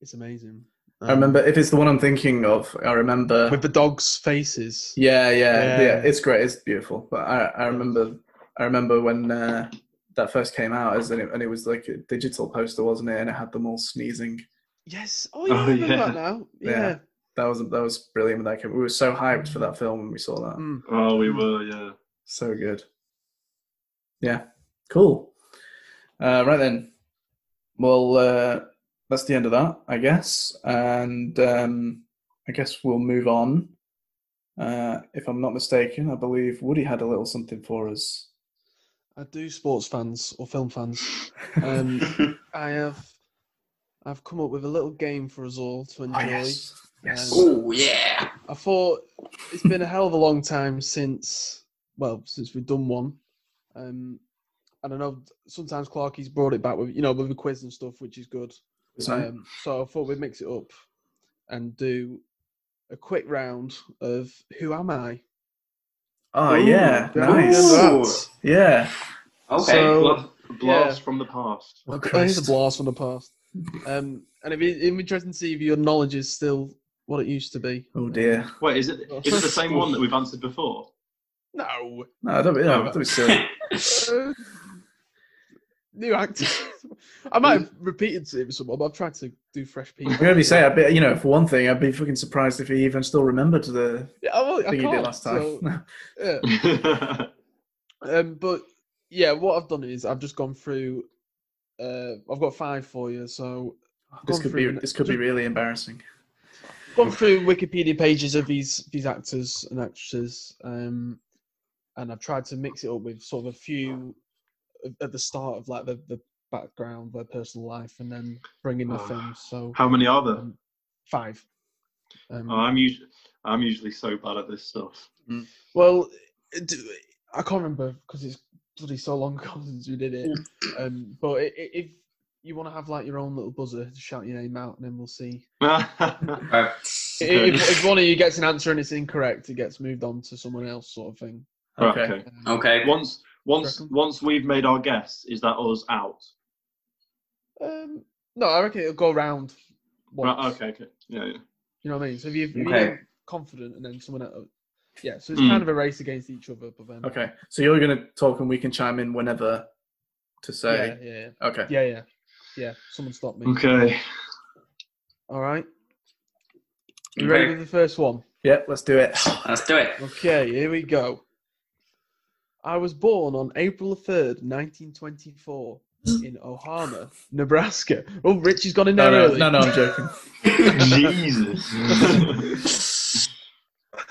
it's amazing. I remember if it's the one I'm thinking of. I remember. Um, with the dogs' faces. Yeah, yeah, yeah, Yeah. It's great. It's beautiful. But I, I remember, I remember when uh, that first came out, as and it, and it was like a digital poster, wasn't it? And it had them all sneezing. Yes. Oh, yeah, Oh, I remember yeah. that now. Yeah. Yeah. That was that was brilliant when that came. We were so hyped for that film when we saw that. Mm. oh, we were. Yeah. So good. Yeah, cool. Uh, right then. Well, uh, that's the end of that, I guess, and um, I guess we'll move on. Uh, if I'm not mistaken, I believe Woody had a little something for us. I do, sports fans or film fans. [laughs] Um, [laughs] I have, I've come up with a little game for us all to enjoy. Oh, yes. Yes. Oh yeah. I thought it's been a hell of a long time since, well, since we've done one. Um, and I know sometimes Clarky's brought it back with, you know, with the quiz and stuff, which is good. So, Um, so I thought we'd mix it up and do a quick round of Who Am I? oh Ooh, yeah, Do you remember nice. that? Yeah. Okay. So- Blast, blast yeah. from the past. Oh, Oh, here's a blast from the past. Um, and it'd it'd be interesting to see if your knowledge is still what it used to be. Oh dear. Wait, is it [laughs] is it the same one that we've answered before? No. No, don't be, no, don't be silly. [laughs] Uh, new actors. I might have repeated it with someone, but I've tried to do fresh people. I'm gonna say, I'd be, you know, for one thing, I'd be fucking surprised if he even still remembered the Yeah, I, well, I thing he did last time. so, [laughs] yeah. Um, but yeah, what I've done is I've just gone through Uh, I've got five for you. So This could be the- this could be really embarrassing. Gone through Wikipedia pages of these these actors and actresses, um, and I've tried to mix it up with sort of a few at- at the start of like the, the background, their personal life, and then bring in the Ah. films. So How many are there? um, five. Um, Oh, I'm usually I'm usually so bad at this stuff. Well, I can't remember because it's bloody so long ago [laughs] since we did it. Um, but i- i- if you want to have like your own little buzzer to shout your name out, and then we'll see. [laughs] [laughs] If, if one of you gets an answer and it's incorrect, it gets moved on to someone else, sort of thing. Okay. okay. Um, Okay. Once once once we've made our guess, is that us out? Um, no, I reckon it'll go round. Once. Right, okay, okay. Yeah, yeah. You know what I mean? So if, you, if Okay. you're confident and then someone else. Yeah, so it's Mm. kind of a race against each other, but then. Okay, so you're gonna talk and we can chime in whenever to Yeah, say. yeah, yeah. Okay. Yeah, yeah. Yeah, someone stop me. Okay. All right. You ready Okay. with the first one? Yeah, let's do it. Let's do it. Okay, here we go. I was born on April 3rd, 1924, in Omaha, Nebraska. Oh, Richie's gone in No, there no, early. no, no, I'm joking. Jesus.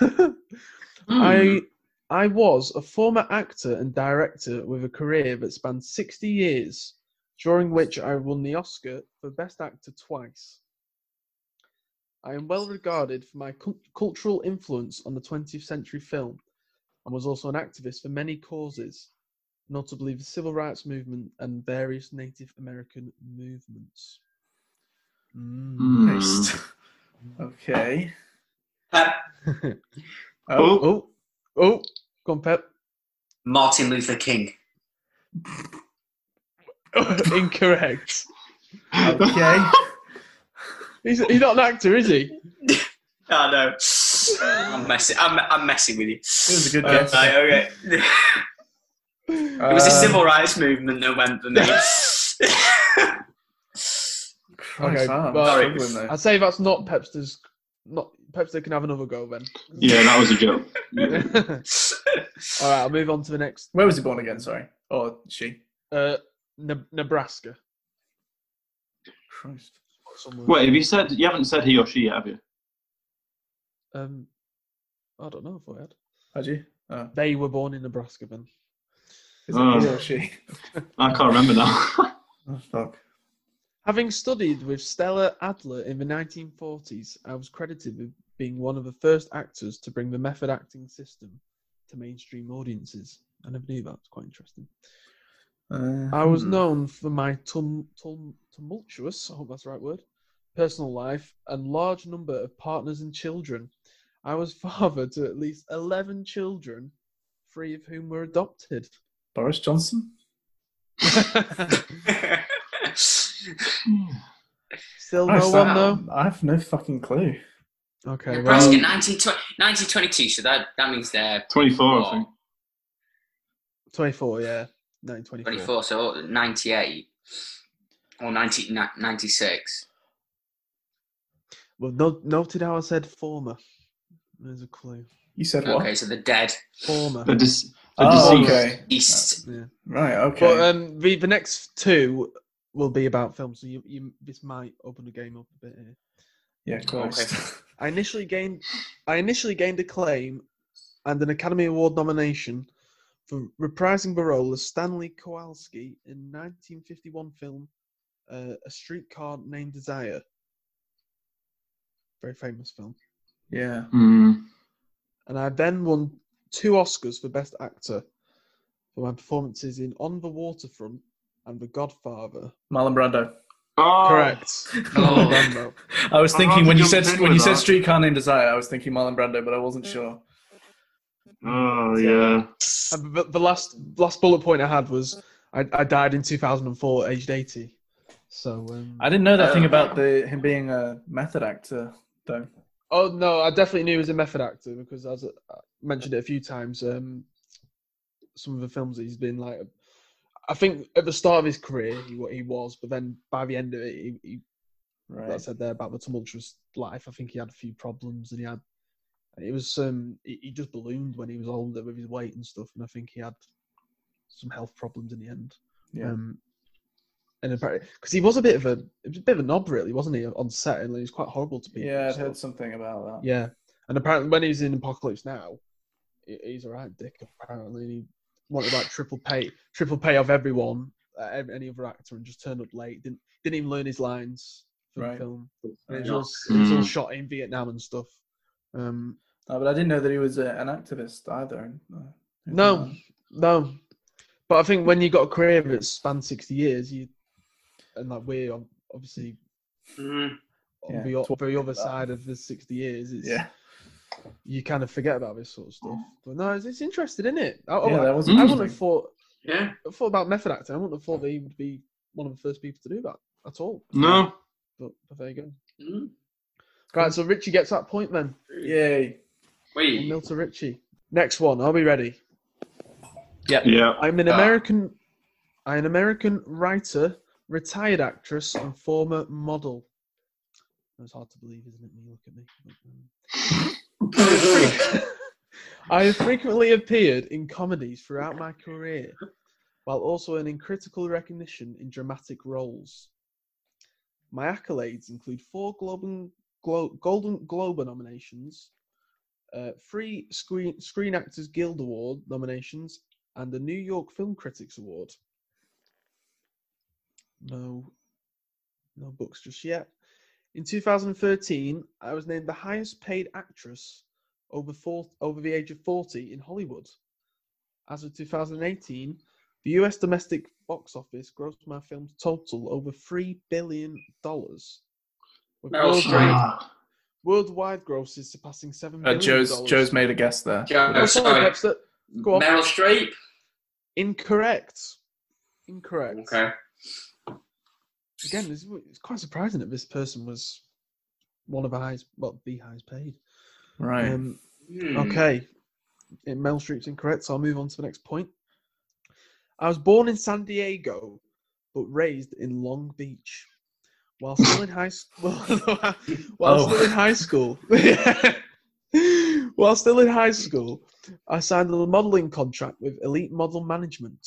[laughs] I I was a former actor and director with a career that spanned 60 years, during which I won the Oscar for Best Actor twice. I am well regarded for my cul- cultural influence on the 20th century film and was also an activist for many causes, notably the civil rights movement and various Native American movements. Mm. Hmm. Nice. Okay. Pep. [laughs] Oh, Oh, Oh, oh, go on, Pep. Martin Luther King. [laughs] Incorrect. okay. He's, he's not an actor, is he? Oh [laughs] no. I'm messing. I'm, I'm messing with you. It was a good Uh, guess. right, okay. it was a Um, civil rights movement that went for me. [laughs] Okay, I'm well- struggling there. I'd say that's not Pepster's. Not Pepster can have another go then. yeah, that was a joke. All right, I'll move on to the next. Where was he born again? Sorry. Or she? Uh, Ne- Nebraska. Christ. Somewhere. Wait, have you said you haven't said he or she yet, have you? Um, I don't know if I had. Had you? Oh. They were born in Nebraska then. Is it Oh. he or she? I can't remember now. [laughs] Oh, fuck. Having studied with Stella Adler in the 1940s, I was credited with being one of the first actors to bring the method acting system to mainstream audiences. I never knew that. It's quite interesting. Uh, I was hmm. known for my tum- tum- tumultuous, I hope that's the right word, personal life and large number of partners and children. I was [laughs] father to at least 11 children, three of whom were adopted. Boris Johnson? [laughs] Still no one I- though? I have no fucking clue. Okay, Nebraska, well, 1922, so that, that means they're 24, I think. 24, yeah. 1924. 24, so 98 or 90, 96. Well, no, noted how I said former. There's a clue. You said what? Okay, so the dead Former. The, dis- the Oh, deceased. okay. east. Yeah. Right, okay. But um, the, the next two will be about film, so you, you this might open the game up a bit here. yeah, Christ. [laughs] I initially gained I initially gained acclaim and an Academy Award nomination for reprising the role of Stanley Kowalski in 1951 film uh, A Streetcar Named Desire. Very famous film. yeah. Hmm. And I then won two Oscars for Best Actor for my performances in On the Waterfront and The Godfather. Marlon Brando. Oh, Correct. [laughs] Oh. Marlon Brando. I was thinking had when you said when with you said. Streetcar Named Desire, I was thinking Marlon Brando, but I wasn't sure. Oh, yeah. And the, the last last bullet point I had was I, I died in 2004, aged 80. So um, I didn't know that thing Oh. about the him being a method actor, though. oh no, I definitely knew he was a method actor because as I mentioned it a few times. Um, some of the films that he's been like, I think at the start of his career he he was, but then by the end of it, he, he like I said there about the tumultuous life. I think he had a few problems and he had. It was um he, he just ballooned when he was older with his weight and stuff, and I think he had some health problems in the end. Yeah. Um, and apparently, because he was a bit of a, he was a bit of a knob, really, wasn't he, on set, and he was quite horrible to people. Yeah, I've heard something about that. Yeah, and apparently when he's in Apocalypse Now, he- he's a right dick. Apparently, he wanted like triple pay, triple pay of everyone, uh, any other actor, and just turned up late. Didn't didn't even learn his lines for Right. the film. And it, Yeah. was all, it was all Mm. shot in Vietnam and stuff. Um, No, but I didn't know that he was a, an activist either. and, uh, who No. no, but I think when you got a career that spanned sixty years, you and like we're obviously Mm. on Yeah, the, the other that. side of the sixty years, it's, Yeah, you kind of forget about this sort of stuff. But no, it's, it's interesting, isn't it? I, yeah, I- that was I wouldn't have thought Yeah. I thought about method acting. I wouldn't have thought that he would be one of the first people to do that at all. No. But, but there you go. Mm. Right, so Richie gets that point then. Yay! One Wait. nil to Richie. Next one. Are we ready? Yeah. I'm an Ah. American. I'm an American writer, retired actress, and former model. It's hard to believe, isn't it? When you look at me. [laughs] I have frequently appeared in comedies throughout my career, while also earning critical recognition in dramatic roles. My accolades include four Globe Glo- Golden Globe nominations, uh, three Screen Screen Actors Guild Award nominations, and the New York Film Critics Award. No, no books just yet. In 2013, I was named the highest paid actress over four, over the age of 40 in Hollywood. As of 2018, the US domestic box office grossed my film's total over $3 billion. With Meryl worldwide, Streep. Worldwide grosses surpassing $7 Uh, billion. Joe's Joe's made a guess there. Joe, Oh, sorry, sorry. Webster. Go on. Meryl Streep. Incorrect. Incorrect. Okay. Again, it's, it's quite surprising that this person was one of the highest, well, the highest paid. Right. Um, Hmm. okay. In Mel Streep's incorrect, so I'll move on to the next point. I was born in San Diego, but raised in Long Beach. While still in high school, [laughs] while Oh. still in high school, [laughs] while still in high school, I signed a modeling contract with Elite Model Management.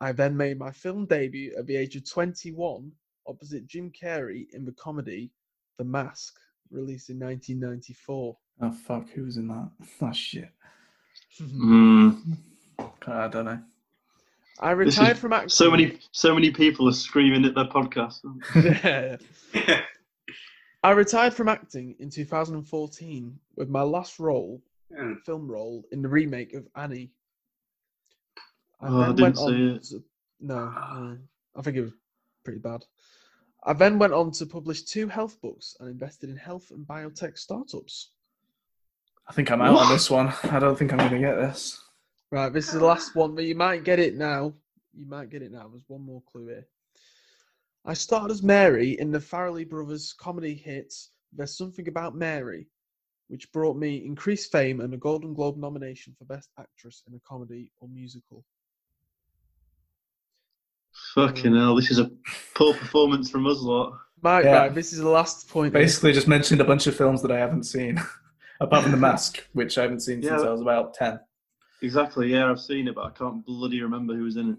I then made my film debut at the age of 21 opposite Jim Carrey in the comedy The Mask, released in 1994. oh fuck, who was in that? Oh [laughs] shit. Mm. I don't know. I This is retired from acting. So many, so many people are screaming at their podcast. [laughs] [laughs] I retired from acting in 2014 with my last role, Hmm. film role, in the remake of Annie. I Oh, I didn't went see on it. to- no, no, I think it was pretty bad. I then went on to publish two health books and invested in health and biotech startups. I think I'm out What? on this one. I don't think I'm going to get this. Right, this is the last one, but you might get it now. You might get it now. There's one more clue here. I starred as Mary in the Farrelly Brothers comedy hit There's Something About Mary, which brought me increased fame and a Golden Globe nomination for Best Actress in a Comedy or Musical. Fucking hell, this is a poor performance from us lot. Right, Yeah. right, this is the last point. here. Basically, just mentioned a bunch of films that I haven't seen, [laughs] apart from The Mask, which I haven't seen since Yeah. I was about ten. Exactly, yeah, I've seen it, but I can't bloody remember who was in it.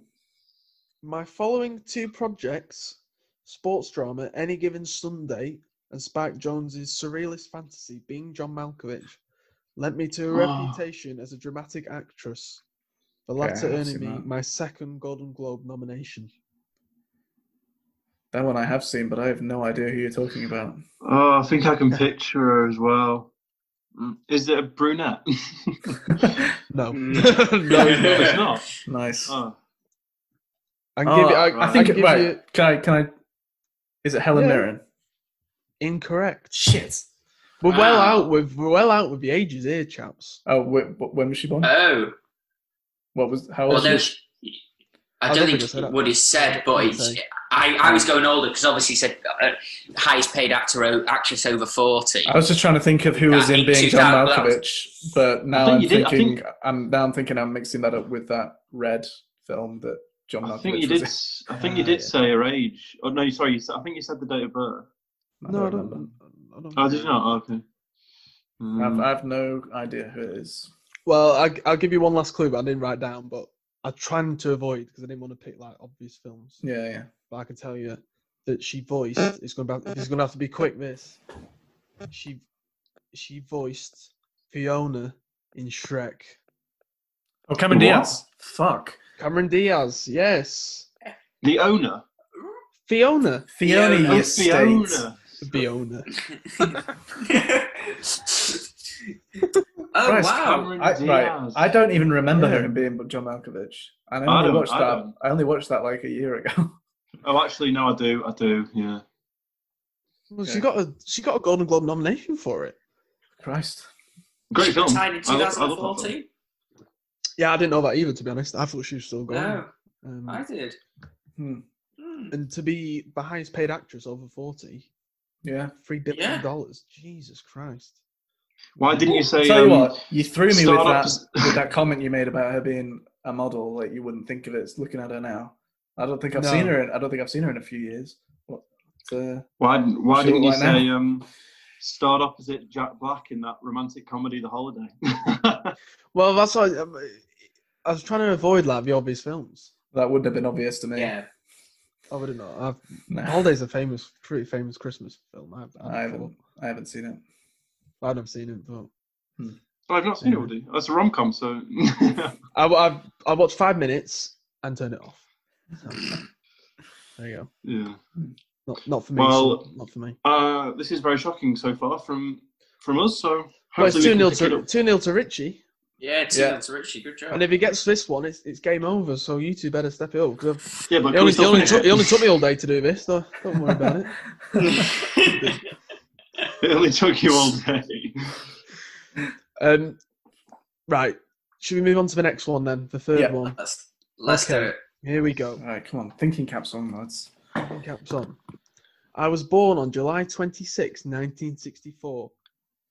My following two projects, sports drama Any Given Sunday and Spike Jonze's surrealist fantasy Being John Malkovich, led me to a Oh. reputation as a dramatic actress, the latter I have earning me that. my second Golden Globe nomination. That one I have seen, but I have no idea who you're talking about. Oh, I think I can picture her as well. Mm, Is it a brunette? [laughs] No, Mm. [laughs] no, no, it's not. it's not. nice. Oh. I can Oh, give you. I, right. I I think can give right. you Can I? Can I? Is it Helen Yeah. Mirren? incorrect. Shit. We're well Wow. out with we're well out with the ages here, chaps. Oh, wh- wh- when was she born? Oh. what was? How old Well, no, was she? she- I I don't don't think think I said what he said, but it's, say. I, I was going older because obviously he said uh, highest paid actor actress over 40. I was just trying to think of who was in Being John out, but that was- Malkovich, but now think I'm did- thinking think- I'm now I'm thinking I'm mixing that up with that Red film that John Malkovich I think you did. in. s- I think you Ah, did say her age. Oh no, sorry. You said, I think you said the date of birth. I No, I don't. I don't Oh, did you not? Oh, okay. I've, Mm. I have no idea who it is. Well, I, I'll give you one last clue, but I didn't write down. But I trying to avoid because I didn't want to pick like obvious films. Yeah, yeah. But I can tell you that she voiced. It's gonna be. It's gonna have to be quick. This. She, she voiced Fiona in Shrek. Oh, Cameron What? Diaz. Fuck. Cameron Diaz. Yes. The owner. Fiona. Fiona, Fiona. you. Fiona. Fiona. [laughs] [laughs] [laughs] oh Christ, wow! Cameron I, right, I don't even remember her Yeah. in being John Malkovich. I I only don't- watched I that. don't. I only watched that like a year ago. [laughs] Oh, actually, no, I do. I do. Yeah. Well, she got a she got a Golden Globe nomination for it. Christ. Great film. Retired in I love- I love 2014. Yeah, I didn't know that either. To be honest, I thought she was still going. No, Um, I did. Hmm. Hmm. and to be the highest paid actress over forty, Yeah. three billion Yeah. dollars. Jesus Christ. Why didn't you say? Tell you um, what, you threw me with that [laughs] with that comment you made about her being a model. Like you wouldn't think of it looking at her now. I don't think I've seen her. In, I don't think I've seen her in a few years. What? Uh, Why? Why She didn't you look like say? Um, start opposite Jack Black in that romantic comedy, The Holiday. [laughs] Well, that's why um, I was trying to avoid like the obvious films. that wouldn't have been obvious to me. Yeah. I would have not. I've, Nah. Holiday's a famous, pretty famous Christmas film. I've, I haven't. I haven't seen it. I've never seen it, but I've not seen it already. That's a rom com, so. [laughs] I, I, I watched five minutes and turned it off. So, there you go. yeah. Not, not for me. Well, son, not for me. Uh, this is very shocking so far from from us. So Well, it's two can 0 pick it to up. two 0 to Richie, Yeah, two Yeah. yeah. to Richie. Good job. and if he gets this one, it's, it's game over. So you two better step it up. 'cause I've- Yeah, but It only, it, only finish took, it? it only took me all day to do this, so don't worry about it. [laughs] [laughs] [laughs] It only took you all day. Um, right. Should we move on to the next one then? The third Yeah. one. Let's let's do it. Here we go. All right, come on. Thinking caps on, lads. Thinking caps on. I was born on July 26, 1964,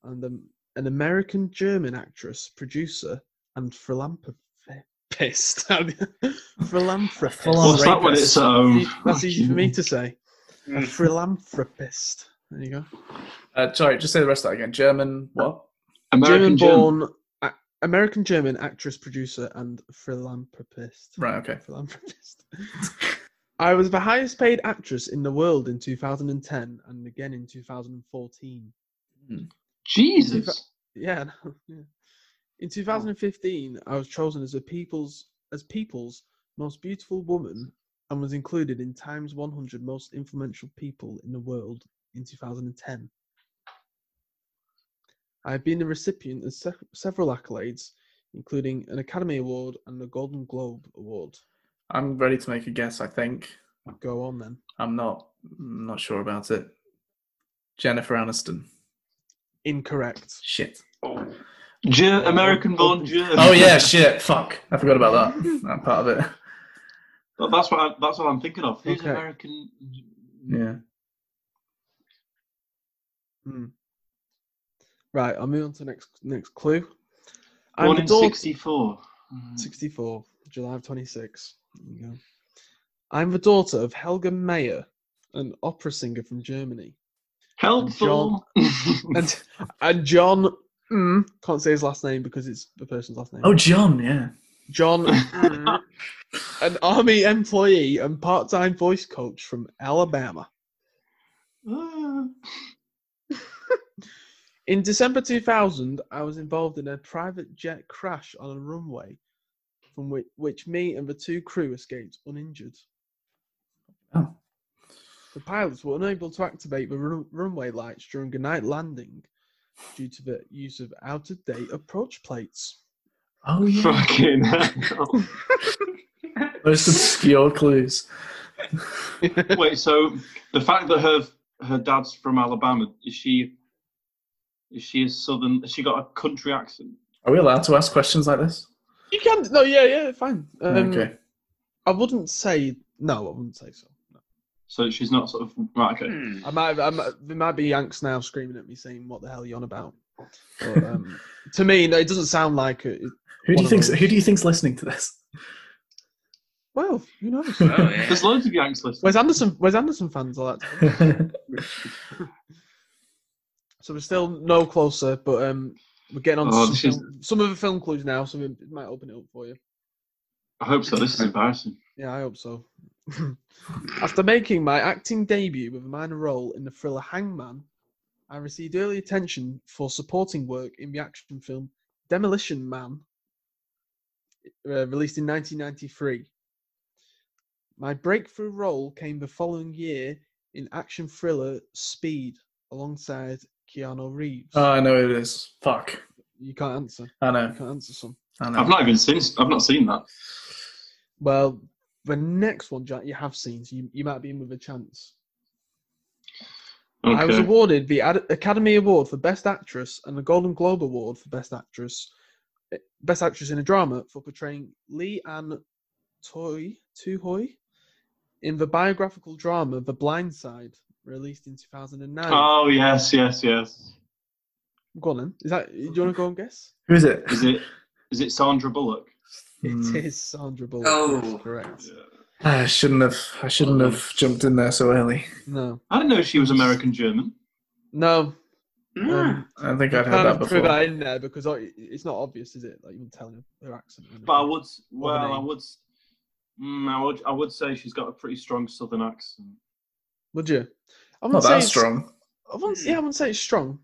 and um, an American German actress, producer, and philanthropist. [laughs] philanthropist. What's that when it's at home? That's easy for me to say. A philanthropist. There you go. Uh, sorry, just say the rest of that again. German. What? American German German. born, American German actress, producer, and philanthropist. Right. Okay. Philanthropist. [laughs] I was the highest paid actress in the world in 2010 and again in 2014. Jesus. Yeah, no, [laughs] yeah. In 2015, I was chosen as a people's as people's most beautiful woman and was included in Time's 100 most influential people in the world in 2010. I have been the recipient of se- several accolades, including an Academy Award and a Golden Globe Award. I'm ready to make a guess. I think Go on then. I'm not. I'm not sure about it. Jennifer Aniston. Incorrect. Shit. Ger- American born German. Oh yeah, shit. Fuck. I forgot about that. [laughs] That part of it. That's what I, that's what I'm thinking of. Who's Okay. American? Yeah. Hmm. Right, I'll move on to the next next clue. I'm Born in daughter- '64. 64, July of 26. There you go. I'm the daughter of Helga Meyer, an opera singer from Germany. Helpful. [laughs] And and John, mm, can't say his last name because it's the person's last name. Oh, John. Yeah. John, [laughs] mm, an army employee and part time voice coach from Alabama. In December 2000, I was involved in a private jet crash on a runway from which, which me and the two crew escaped uninjured. Oh. The pilots were unable to activate the run- runway lights during a night landing due to the use of out of date approach plates. Oh yeah. Fucking hell. [laughs] Most obscure clues. Wait, so the fact that her her dad's from Alabama is she is she a southern? Has she got a country accent? Are we allowed to ask questions like this? You can, no, yeah, yeah, fine. Um, okay. I wouldn't say, no, I wouldn't say so. No. So she's not sort of right. Okay. Hmm. I might, I might, there might be Yanks now screaming at me saying, "What the hell are you on about?" But, [laughs] um, to me, no, it doesn't sound like it. it- Who do you think? Who do you think's listening to this? Well, you know, Oh, yeah. There's loads of Yanks listening. Where's Anderson? Where's Anderson fans? All that. [laughs] So we're still no closer, but um, we're getting on to Oh, some, this is- some of the film clues now, so it might open it up for you. I hope so. This is embarrassing. Yeah, I hope so. [laughs] After making my acting debut with a minor role in the thriller Hangman, I received early attention for supporting work in the action film Demolition Man, uh, released in 1993. My breakthrough role came the following year in action thriller Speed alongside Keanu Reeves. Oh, I know who it is. Fuck. you can't answer. I You know. can't answer some. I know. I've not even seen. I've not seen that. Well, the next one, Jack, you have seen, so you, you might be in with a chance. I was awarded the Ad- Academy Award for Best Actress and the Golden Globe Award for Best Actress, Best Actress in a Drama for portraying Leigh Anne Toy Tuohy in the biographical drama The Blind Side, released in 2009. Oh yes, yes, yes. Go on then. Is that? Do you want to go and guess? Who is it? Is it? Is it Sandra Bullock? It Hmm. is Sandra Bullock. Oh. yes, correct. I shouldn't have. I shouldn't have jumped in there so early. No, I didn't know she was American German. no. Hmm. Um, I think I'd heard kind that before. put that in there because it's not obvious, is it? Like you wouldn't tell her her accent. But I would. Well, I would. Mm, I would. I would say she's got a pretty strong Southern accent. Would you? I Not wouldn't say that strong. I wouldn't, yeah, I wouldn't say it's strong.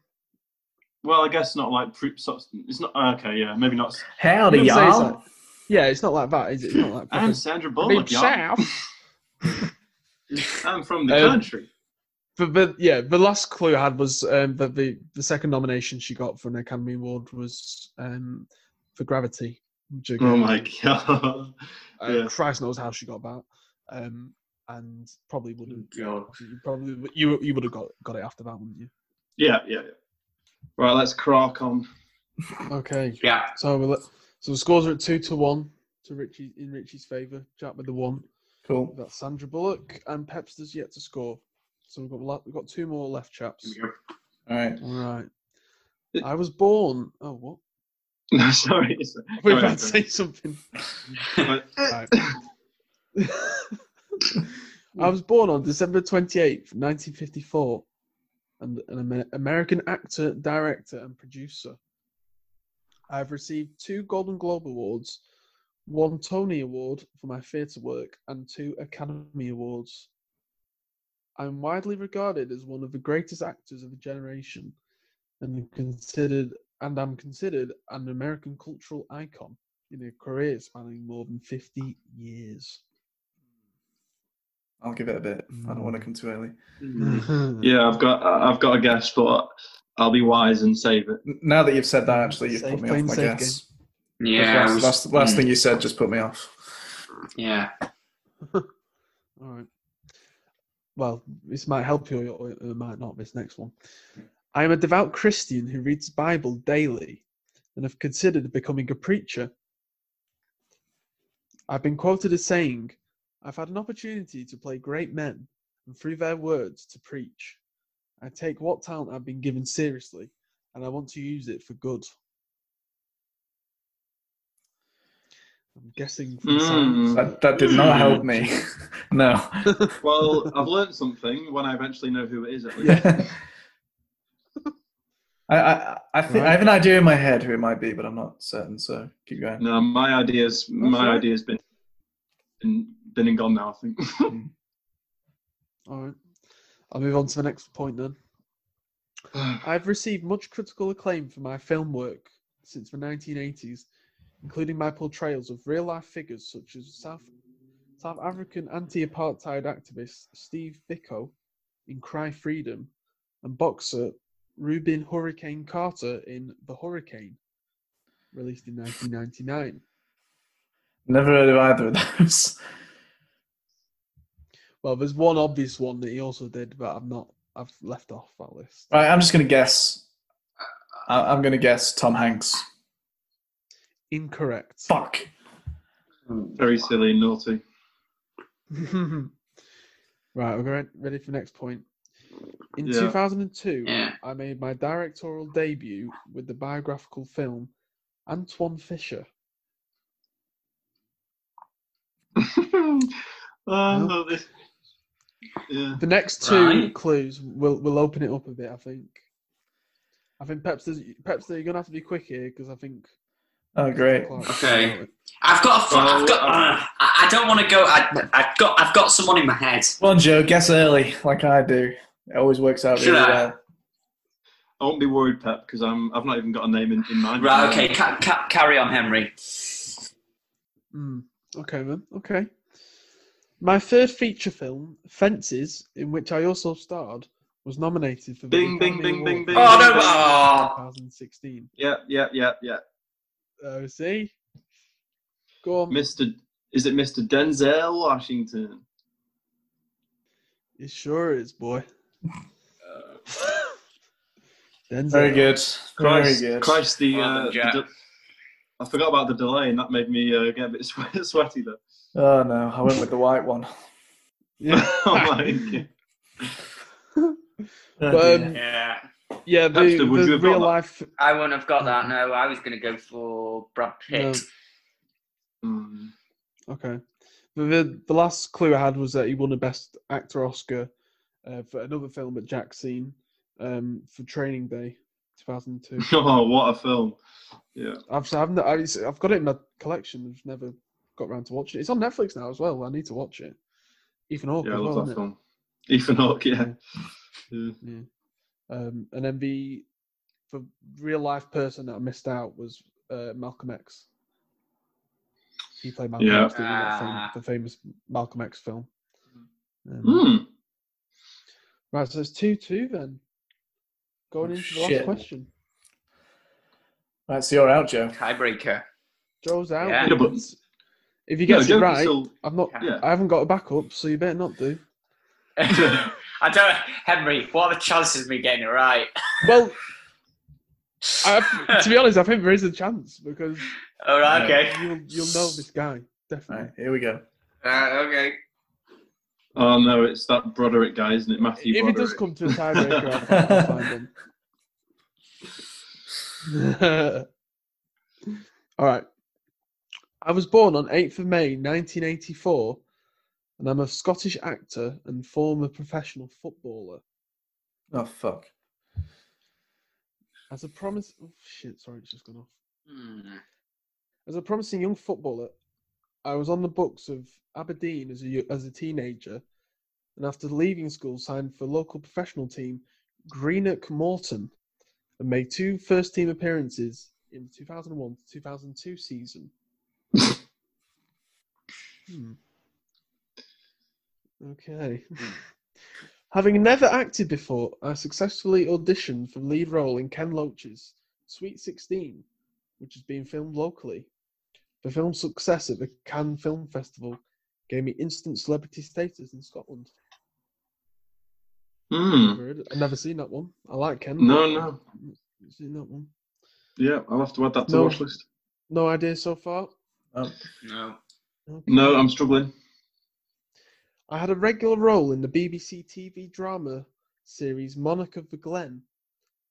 Well, I guess not like. pre- so- It's not okay. Yeah, maybe not. Howdy, I wouldn't say it's y'all. like- yeah, it's not like that, is it? It's not like I'm Sandra deep Bullock, y'all. [laughs] I'm from the Um, country. But, but yeah, the last clue I had was um, that the the second nomination she got for an Academy Award was um, for Gravity. which again, Oh my [laughs] god. uh, yeah. Christ knows how she got that, um, and probably would have. Oh, God. You probably you you would have got got it after that, wouldn't you? Yeah, yeah, yeah. Right, let's crack on. Okay. Yeah. So we'll, so the scores are at two to one to Richie in Richie's favour. Jack with the one. Cool. We've got Sandra Bullock and Pepster's yet to score. So we've got we've got two more left, chaps. Here All right. All right. I was born. Oh, what? [laughs] No, sorry. it's- I thought you were Go about to say something. [laughs] Right. [laughs] [laughs] I was born on December 28th, 1954, and an American actor, director, and producer. I have received two Golden Globe Awards, one Tony Award for my theatre work, and two Academy Awards. I'm widely regarded as one of the greatest actors of a generation, and considered and I'm considered an American cultural icon in a career spanning more than 50 years. I'll give it a bit. I don't want to come too early. Hmm. Yeah, I've got I've got a guess, but I'll be wise and save it. Now that you've said that, actually, you've Safe, put me off my safe guess. Yeah. I That's, was- that's the last hmm. thing you said just put me off. Yeah. [laughs] All right. Well, this might help you or it might not, this next one. I am a devout Christian who reads Bible daily and have considered becoming a preacher. I've been quoted as saying, I've had an opportunity to play great men and through their words to preach. I take what talent I've been given seriously and I want to use it for good. I'm guessing from the sounds. Mm. That, that did not help me. [laughs] no. Well, [laughs] I've learned something when I eventually know who it is. At least. Yeah. [laughs] I, I, I think I have an idea in my head who it might be, but I'm not certain. So keep going. No, my ideas, my right. idea's been, been been and gone now. I think. [laughs] Hmm. All right. I'll move on to the next point then. [sighs] I've received much critical acclaim for my film work since the 1980s, including my portrayals of real life figures such as South, South African anti apartheid activist Steve Biko in Cry Freedom and boxer Rubin Hurricane Carter in The Hurricane, released in 1999. Never heard of either of those. [laughs] Well, there's one obvious one that he also did, but I've not, I've left off that list. Right, I'm just gonna guess. I, I'm gonna guess Tom Hanks. Incorrect. Fuck. Very silly and naughty. [laughs] right, we're ready, ready for next point. In Yeah. 2002, Yeah. I made my directorial debut with the biographical film Antwone Fisher. [laughs] oh, this, yeah. The next two Right. clues will will open it up a bit. I think. I think Pepster, Pepster, you're gonna have to be quick here because I think Oh, great. Okay. I've got. A, fu- I've got. uh, I, I don't want to go. I, I've got. I've got someone in my head. Come on, Joe, guess early, like I do. It always works out Should really I? well. I won't be worried, Pep, because I'm I've not even got a name in, in mind. Right. Okay. Ca- ca- carry on, Henry. Hmm. Okay, then. Okay. My third feature film, Fences, in which I also starred, was nominated for the Bing, bing, Academy bing, bing, Award bing, for Oh, no, bing, bing. oh. 2016. Yeah, yeah, yeah, yeah. Oh, see? Go on. Mr. Is it Mr. Denzel Washington? It sure is, boy. [laughs] Denzel. Very good. Christ, Very good. Christ, the, Well uh, the Jack. De- I forgot about the delay, and that made me uh, get a bit [laughs] swe- sweaty there. Oh no, I went with the white one. Yeah. [laughs] oh my [laughs] god. Oh, But, um, Yeah. yeah, the, Hepster, would you the have got real that? life. I wouldn't have got that. No, I was going to go for Brad Pitt. Mm. Okay. The, the the last clue I had was that he won a Best Actor Oscar uh, for another film at Jack Scene um, for Training Day, 2002. [laughs] Oh, what a film! Yeah. I've I haven't, I, I've got it in my collection. I've never got around to watching it. It's on Netflix now as well. I need to watch it. Ethan Hawke Yeah, I love well, that isn't it? film. Ethan Hawke, yeah. yeah. Um, and then the for real life person that I missed out was uh, Malcolm X. He played Malcolm Yeah. X in that fam- Ah. the famous Malcolm X film. Um, Mm. Right, so it's two two then. Going into the last Shit. question. That's your out, Joe. Tiebreaker. Joe's out. Yeah. Yeah, but- if he No, gets Joe it can right, still- I've not. Yeah. I haven't got a backup, so you better not do. [laughs] I don't, Henry. What are the chances of me getting it right? Well, [laughs] I, to be honest, I think there is a chance because All right. Okay. you'll you'll know this guy Right, definitely. here we go. Uh, okay. Oh no, it's that Broderick guy, isn't it? Matthew if it does come to a tiebreaker, I'll, [laughs] I'll find him. [laughs] All right. I was born on 8th of May 1984, and I'm a Scottish actor and former professional footballer. Oh fuck. As a promise, oh shit, sorry, it's just gone off. Hmm. As a promising young footballer, I was on the books of Aberdeen as a as a teenager, and after leaving school, signed for local professional team Greenock Morton, and made two first team appearances in the 2001 to 2002 season. Hmm. Okay. [laughs] Having never acted before, I successfully auditioned for the lead role in Ken Loach's Sweet 16, which is being filmed locally. The film's success at the Cannes Film Festival gave me instant celebrity status in Scotland. Hmm. Never heard it- I've never seen that one. I like Ken. No, no. I've seen that one. Yeah, I'll have to add that to No. the watch list. No idea so far. Oh, No. Okay. No, I'm struggling. I had a regular role in the BBC TV drama series Monarch of the Glen,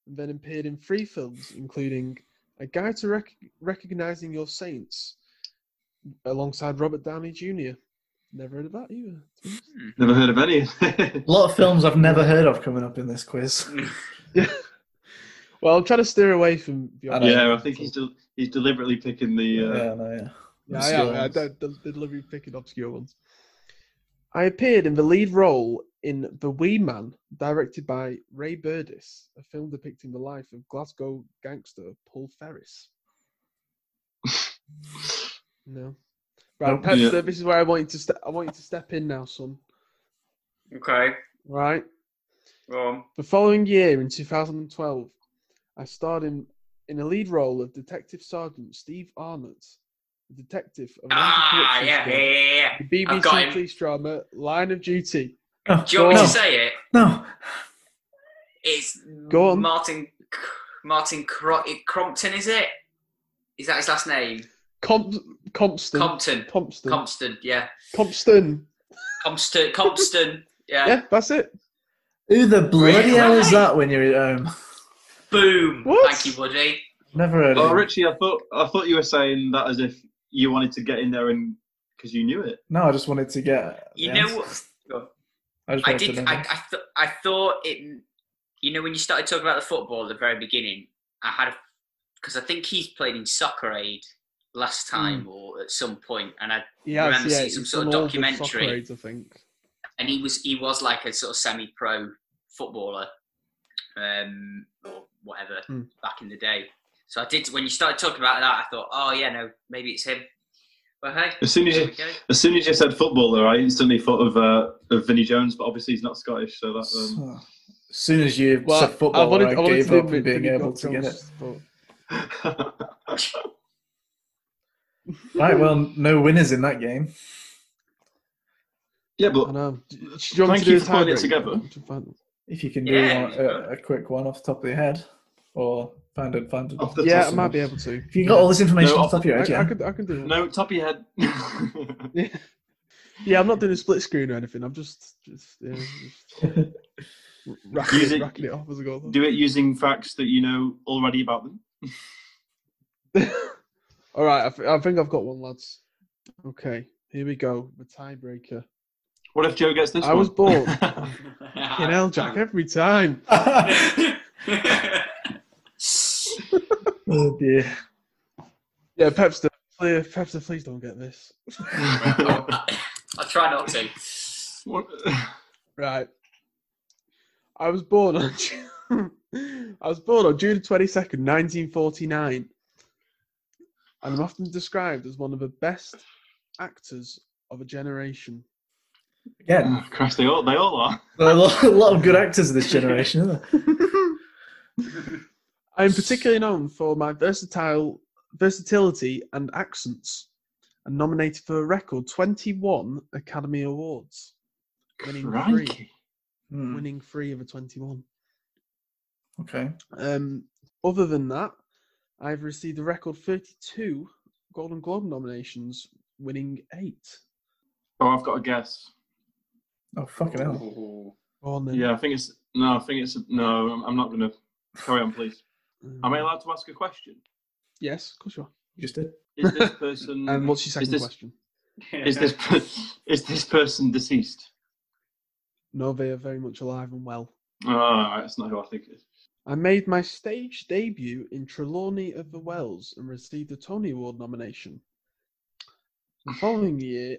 and then appeared in three films, including A Guide to Rec- Recognizing Your Saints, alongside Robert Downey Jr. Never heard of that either. to be honest. Never heard of any. a lot of films I've never heard of coming up in this quiz. [laughs] Yeah. Well, I'm trying to steer away from. I yeah, I think he's del- he's deliberately picking the. Uh, yeah, no, yeah. Yeah, Obscure I, I, I don't the, the picking obscure ones. I appeared in the lead role in The Wee Man, directed by Ray Burdis, a film depicting the life of Glasgow gangster Paul Ferris. [laughs] No. Right, Nope. Pepster, Yeah. this is where I want you to step. I want you to step in now, son. Okay. Right. Go on. The following year, in 2012, I starred in in a lead role of Detective Sergeant Steve Arnott, a detective of an Ah, yeah, yeah, yeah, yeah. The BBC police drama Line of Duty. Oh, Do you want me to say it? no. It's Go on. Martin Martin Cro- Crompton, is it? Is that his last name? Comp- Compston. Compton. Compton. Compton. yeah. Compton. Compton. Compton. [laughs] Yeah. Yeah, that's it. Who the bloody Really? hell is that when you're at home? Boom. What? Thank you, buddy. Never heard Oh, of him. Richie, I thought I thought you were saying that as if you wanted to get in there and because you knew it. No, I just wanted to get. You know answer. what? I, I did. I I, th- I thought it. You know, when you started talking about the football at the very beginning, I had a, because I think he's played in Soccer Aid last time or at some point, and I Yeah, remember yeah, seeing some sort of done all the documentary. aids, I think. and he was he was like a sort of semi-pro footballer, um, or whatever Hmm. back in the day. So I did when you started talking about that, I thought, oh yeah, no, maybe it's him. But hey, As soon as you as soon as you said footballer, I instantly thought of uh, of Vinnie Jones, but obviously he's not Scottish, so that um, [sighs] As soon as you Well, said football, I, wanted- wanted gave to up do being able to get it. But- [laughs] [laughs] Right, well, no winners in that game. yeah, I but know. Do you want me Thank to you a for putting it together. If you can do Yeah, one, a, a quick one off the top of your head, or find it, find it. Off the Yeah, top I might be able to. If you got all this information No, off the top of your head, I yeah. could, I can do it. no, top of your head. Yeah. [laughs] yeah, I'm not doing a split screen or anything. I'm just, just, yeah, just racking, Use it, it- racking it off as I go. Do it using facts that you know already about them. [laughs] All right, I, th- I think I've got one, lads. Okay, here we go. The tiebreaker. What if Joe gets this I one? was born. [laughs] Fucking hell, Jack, every time. [laughs] oh dear. Yeah, Pepster, please, Pepster, please don't get this. [laughs] I'll try not to. What- Right. I was born on June, I was born on June twenty second, nineteen forty nine, and I'm often described as one of the best actors of a generation. Again, Oh, Christ, they all they all are. [laughs] there are a lot, a lot of good actors of this generation, isn't there? [laughs] I am particularly known for my versatile versatility and accents, and nominated for a record twenty one Academy Awards, winning three, Hmm, winning three of the twenty one. Okay. Um, other than that, I've received a record 32 Golden Globe nominations, winning eight. Oh, I've got a guess. Oh fucking hell. Ooh. Go on then. Yeah, I think it's no. I think it's no. I'm, I'm not going to carry on, please. Um, Am I allowed to ask a question? Yes, of course you are. You just did. Is this [laughs] person? And what's your second this- question? Is this is this person deceased? No, they are very much alive and well. Oh, that's not who I think it is. I made my stage debut in Trelawny of the Wells and received a Tony Award nomination. The following year,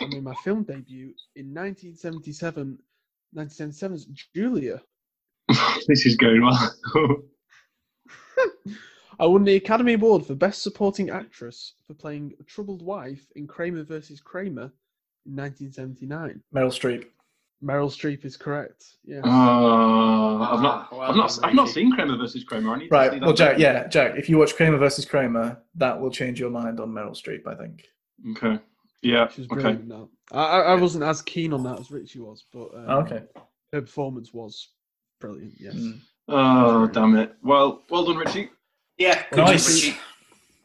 I made my film debut in 1977, 1977's Julia. [laughs] this is going well. [laughs] I won the Academy Award for Best Supporting Actress for playing a troubled wife in Kramer versus Kramer in 1979. Meryl Streep. Meryl Streep is correct. Yes. Uh, I've not, Well I've not, I've not seen Kramer versus Kramer. I need to see Right. that. Well, Jack. Yeah, Jack. If you watch Kramer versus Kramer, that will change your mind on Meryl Streep. I think. Okay. Yeah. She was Okay. brilliant. Now, I, I I wasn't as keen on that as Richie was, but um, Oh, okay. her performance was brilliant. Yes. Mm. Oh, damn it. Well, well done, Richie. Yeah, good Nice. job, Richie.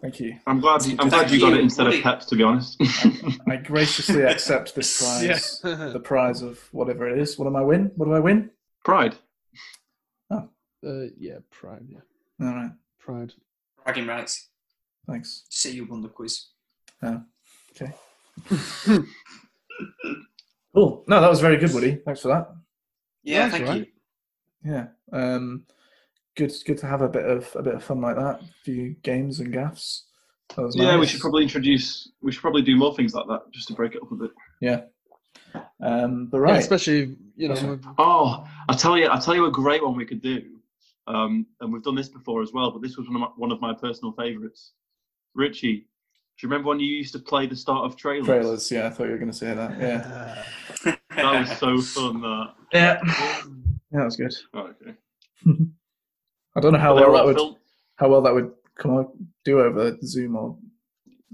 Thank you. I'm glad. I'm glad you got it instead of Woody. Peps. To be honest. I graciously [laughs] accept this prize. [laughs] The prize of whatever it is. What am I win? What do I win? Pride. uh, yeah, pride. Yeah, All right. pride. Bragging rights. Thanks. See you won the quiz. Okay. [laughs] Cool. No, that was very good, Woody. Thanks for that. Yeah, That's thank all right. you. Yeah. Um, good. Good to have a bit of a bit of fun like that. A few games and gaffs. That was Yeah, we should probably introduce. We should probably do more things like that just to break it up a bit. Yeah. Um, but Yeah, right. especially you know. Yeah. Oh, I tell you, I tell you a great one we could do. Um, and we've done this before as well, but this was one of my, one of my personal favourites. Richie, do you remember when you used to play the start of trailers? trailers. Yeah, I thought you were going to say that. Yeah. That was so fun. That. Yeah. Yeah, that was good. Oh, okay. [laughs] I don't know how But they were well that would fil- how well that would come out do over Zoom or.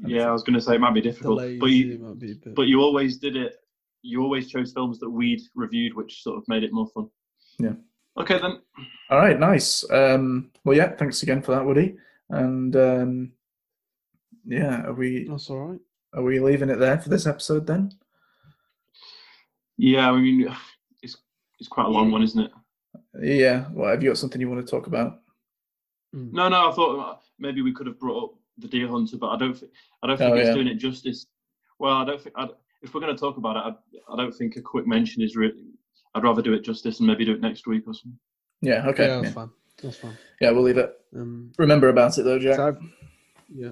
Yeah, I was going to say it might be difficult, delays, but you, might be bit- but you always did it. You always chose films that we'd reviewed, which sort of made it more fun. Yeah. Okay then. All right, nice. Um, well, yeah, thanks again for that, Woody. And um, yeah, are we That's all right. are we leaving it there for this episode then? Yeah, I mean, it's it's quite a long one, isn't it? Yeah. Well, have you got something you want to talk about? Mm. No, no. I thought uh, maybe we could have brought up the Deer Hunter, but I don't think I don't think Oh, it's yeah. doing it justice. Well, I don't think I'd, if we're going to talk about it, I, I don't think a quick mention is really. I'd rather do it justice and maybe do it next week or something. Yeah. Okay. yeah, Yeah, that's fine. That's fine. Yeah, we'll leave it. Um, Remember about it though, Jack. so I've, yeah,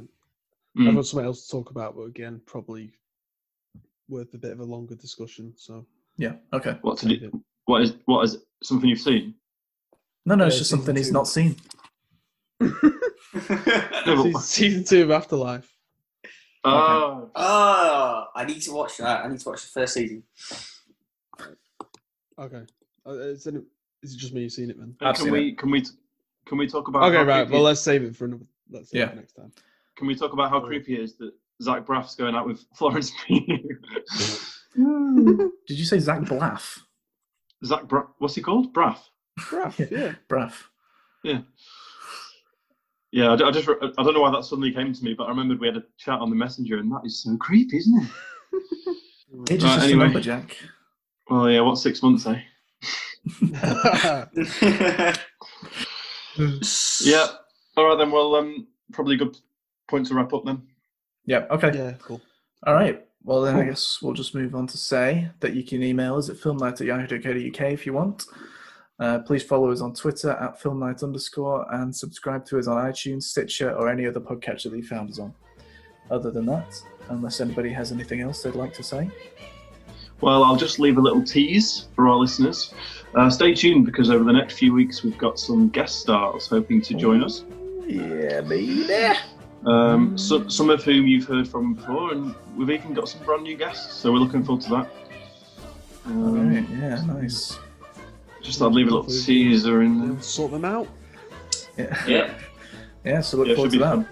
Mm. I've got something else to talk about, but again, probably worth a bit of a longer discussion. So Yeah. Okay. What to save do? It. What is what is something you've seen? No, no, it's Yeah, just season something he's not seen. No, Se- but- [laughs] season two of Afterlife. Oh, oh, I need to watch that. I need to watch the first season. Okay, uh, is, it, is it just me who's seen it, man? Uh, I've can seen we can we can we talk about Okay, how right. creepy- Well, let's save it for another. Let's save Yeah. it next time. can we talk about how creepy it is that Zach Braff's going out with [laughs] Florence Pugh? [laughs] Did you say Zach Blaff? Zach Braff, what's he called? Braff. Braff, yeah. Braff. Yeah. Yeah, I just I don't know why that suddenly came to me, but I remembered we had a chat on the messenger, and that is so creepy, isn't it? [laughs] Age is Right, just anyway. a number, Jack. Well, yeah, what six months, eh? [laughs] Yeah. All right then. Well, um, probably a good point to wrap up then. Yeah. Okay. yeah, cool. All right. Well, then I guess we'll just move on to say that you can email us at filmnight at yahoo.co.uk if you want. Uh, please follow us on Twitter at filmnight underscore and subscribe to us on iTunes, Stitcher, or any other podcatcher that you found us on. Other than that, unless anybody has anything else they'd like to say. Well, I'll just leave a little tease for our listeners. Uh, stay tuned because over the next few weeks we've got some guest stars hoping to join us. Yeah, baby. Um, so, some of whom you've heard from before, and we've even got some brand new guests. So we're looking forward to that. Um, right. Yeah, nice. Just I'd leave a little teaser in We'll sort them out. Yeah. Yeah. [laughs] Yeah, so look Yeah, forward to that.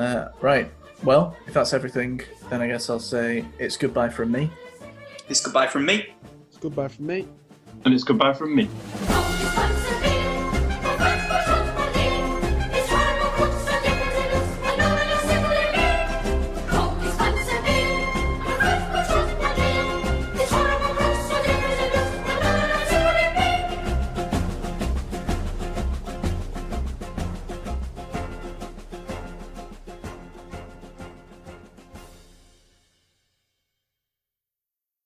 Uh, right. Well, if that's everything, then I guess I'll say it's goodbye from me. it's goodbye from me. It's goodbye from me. And it's goodbye from me.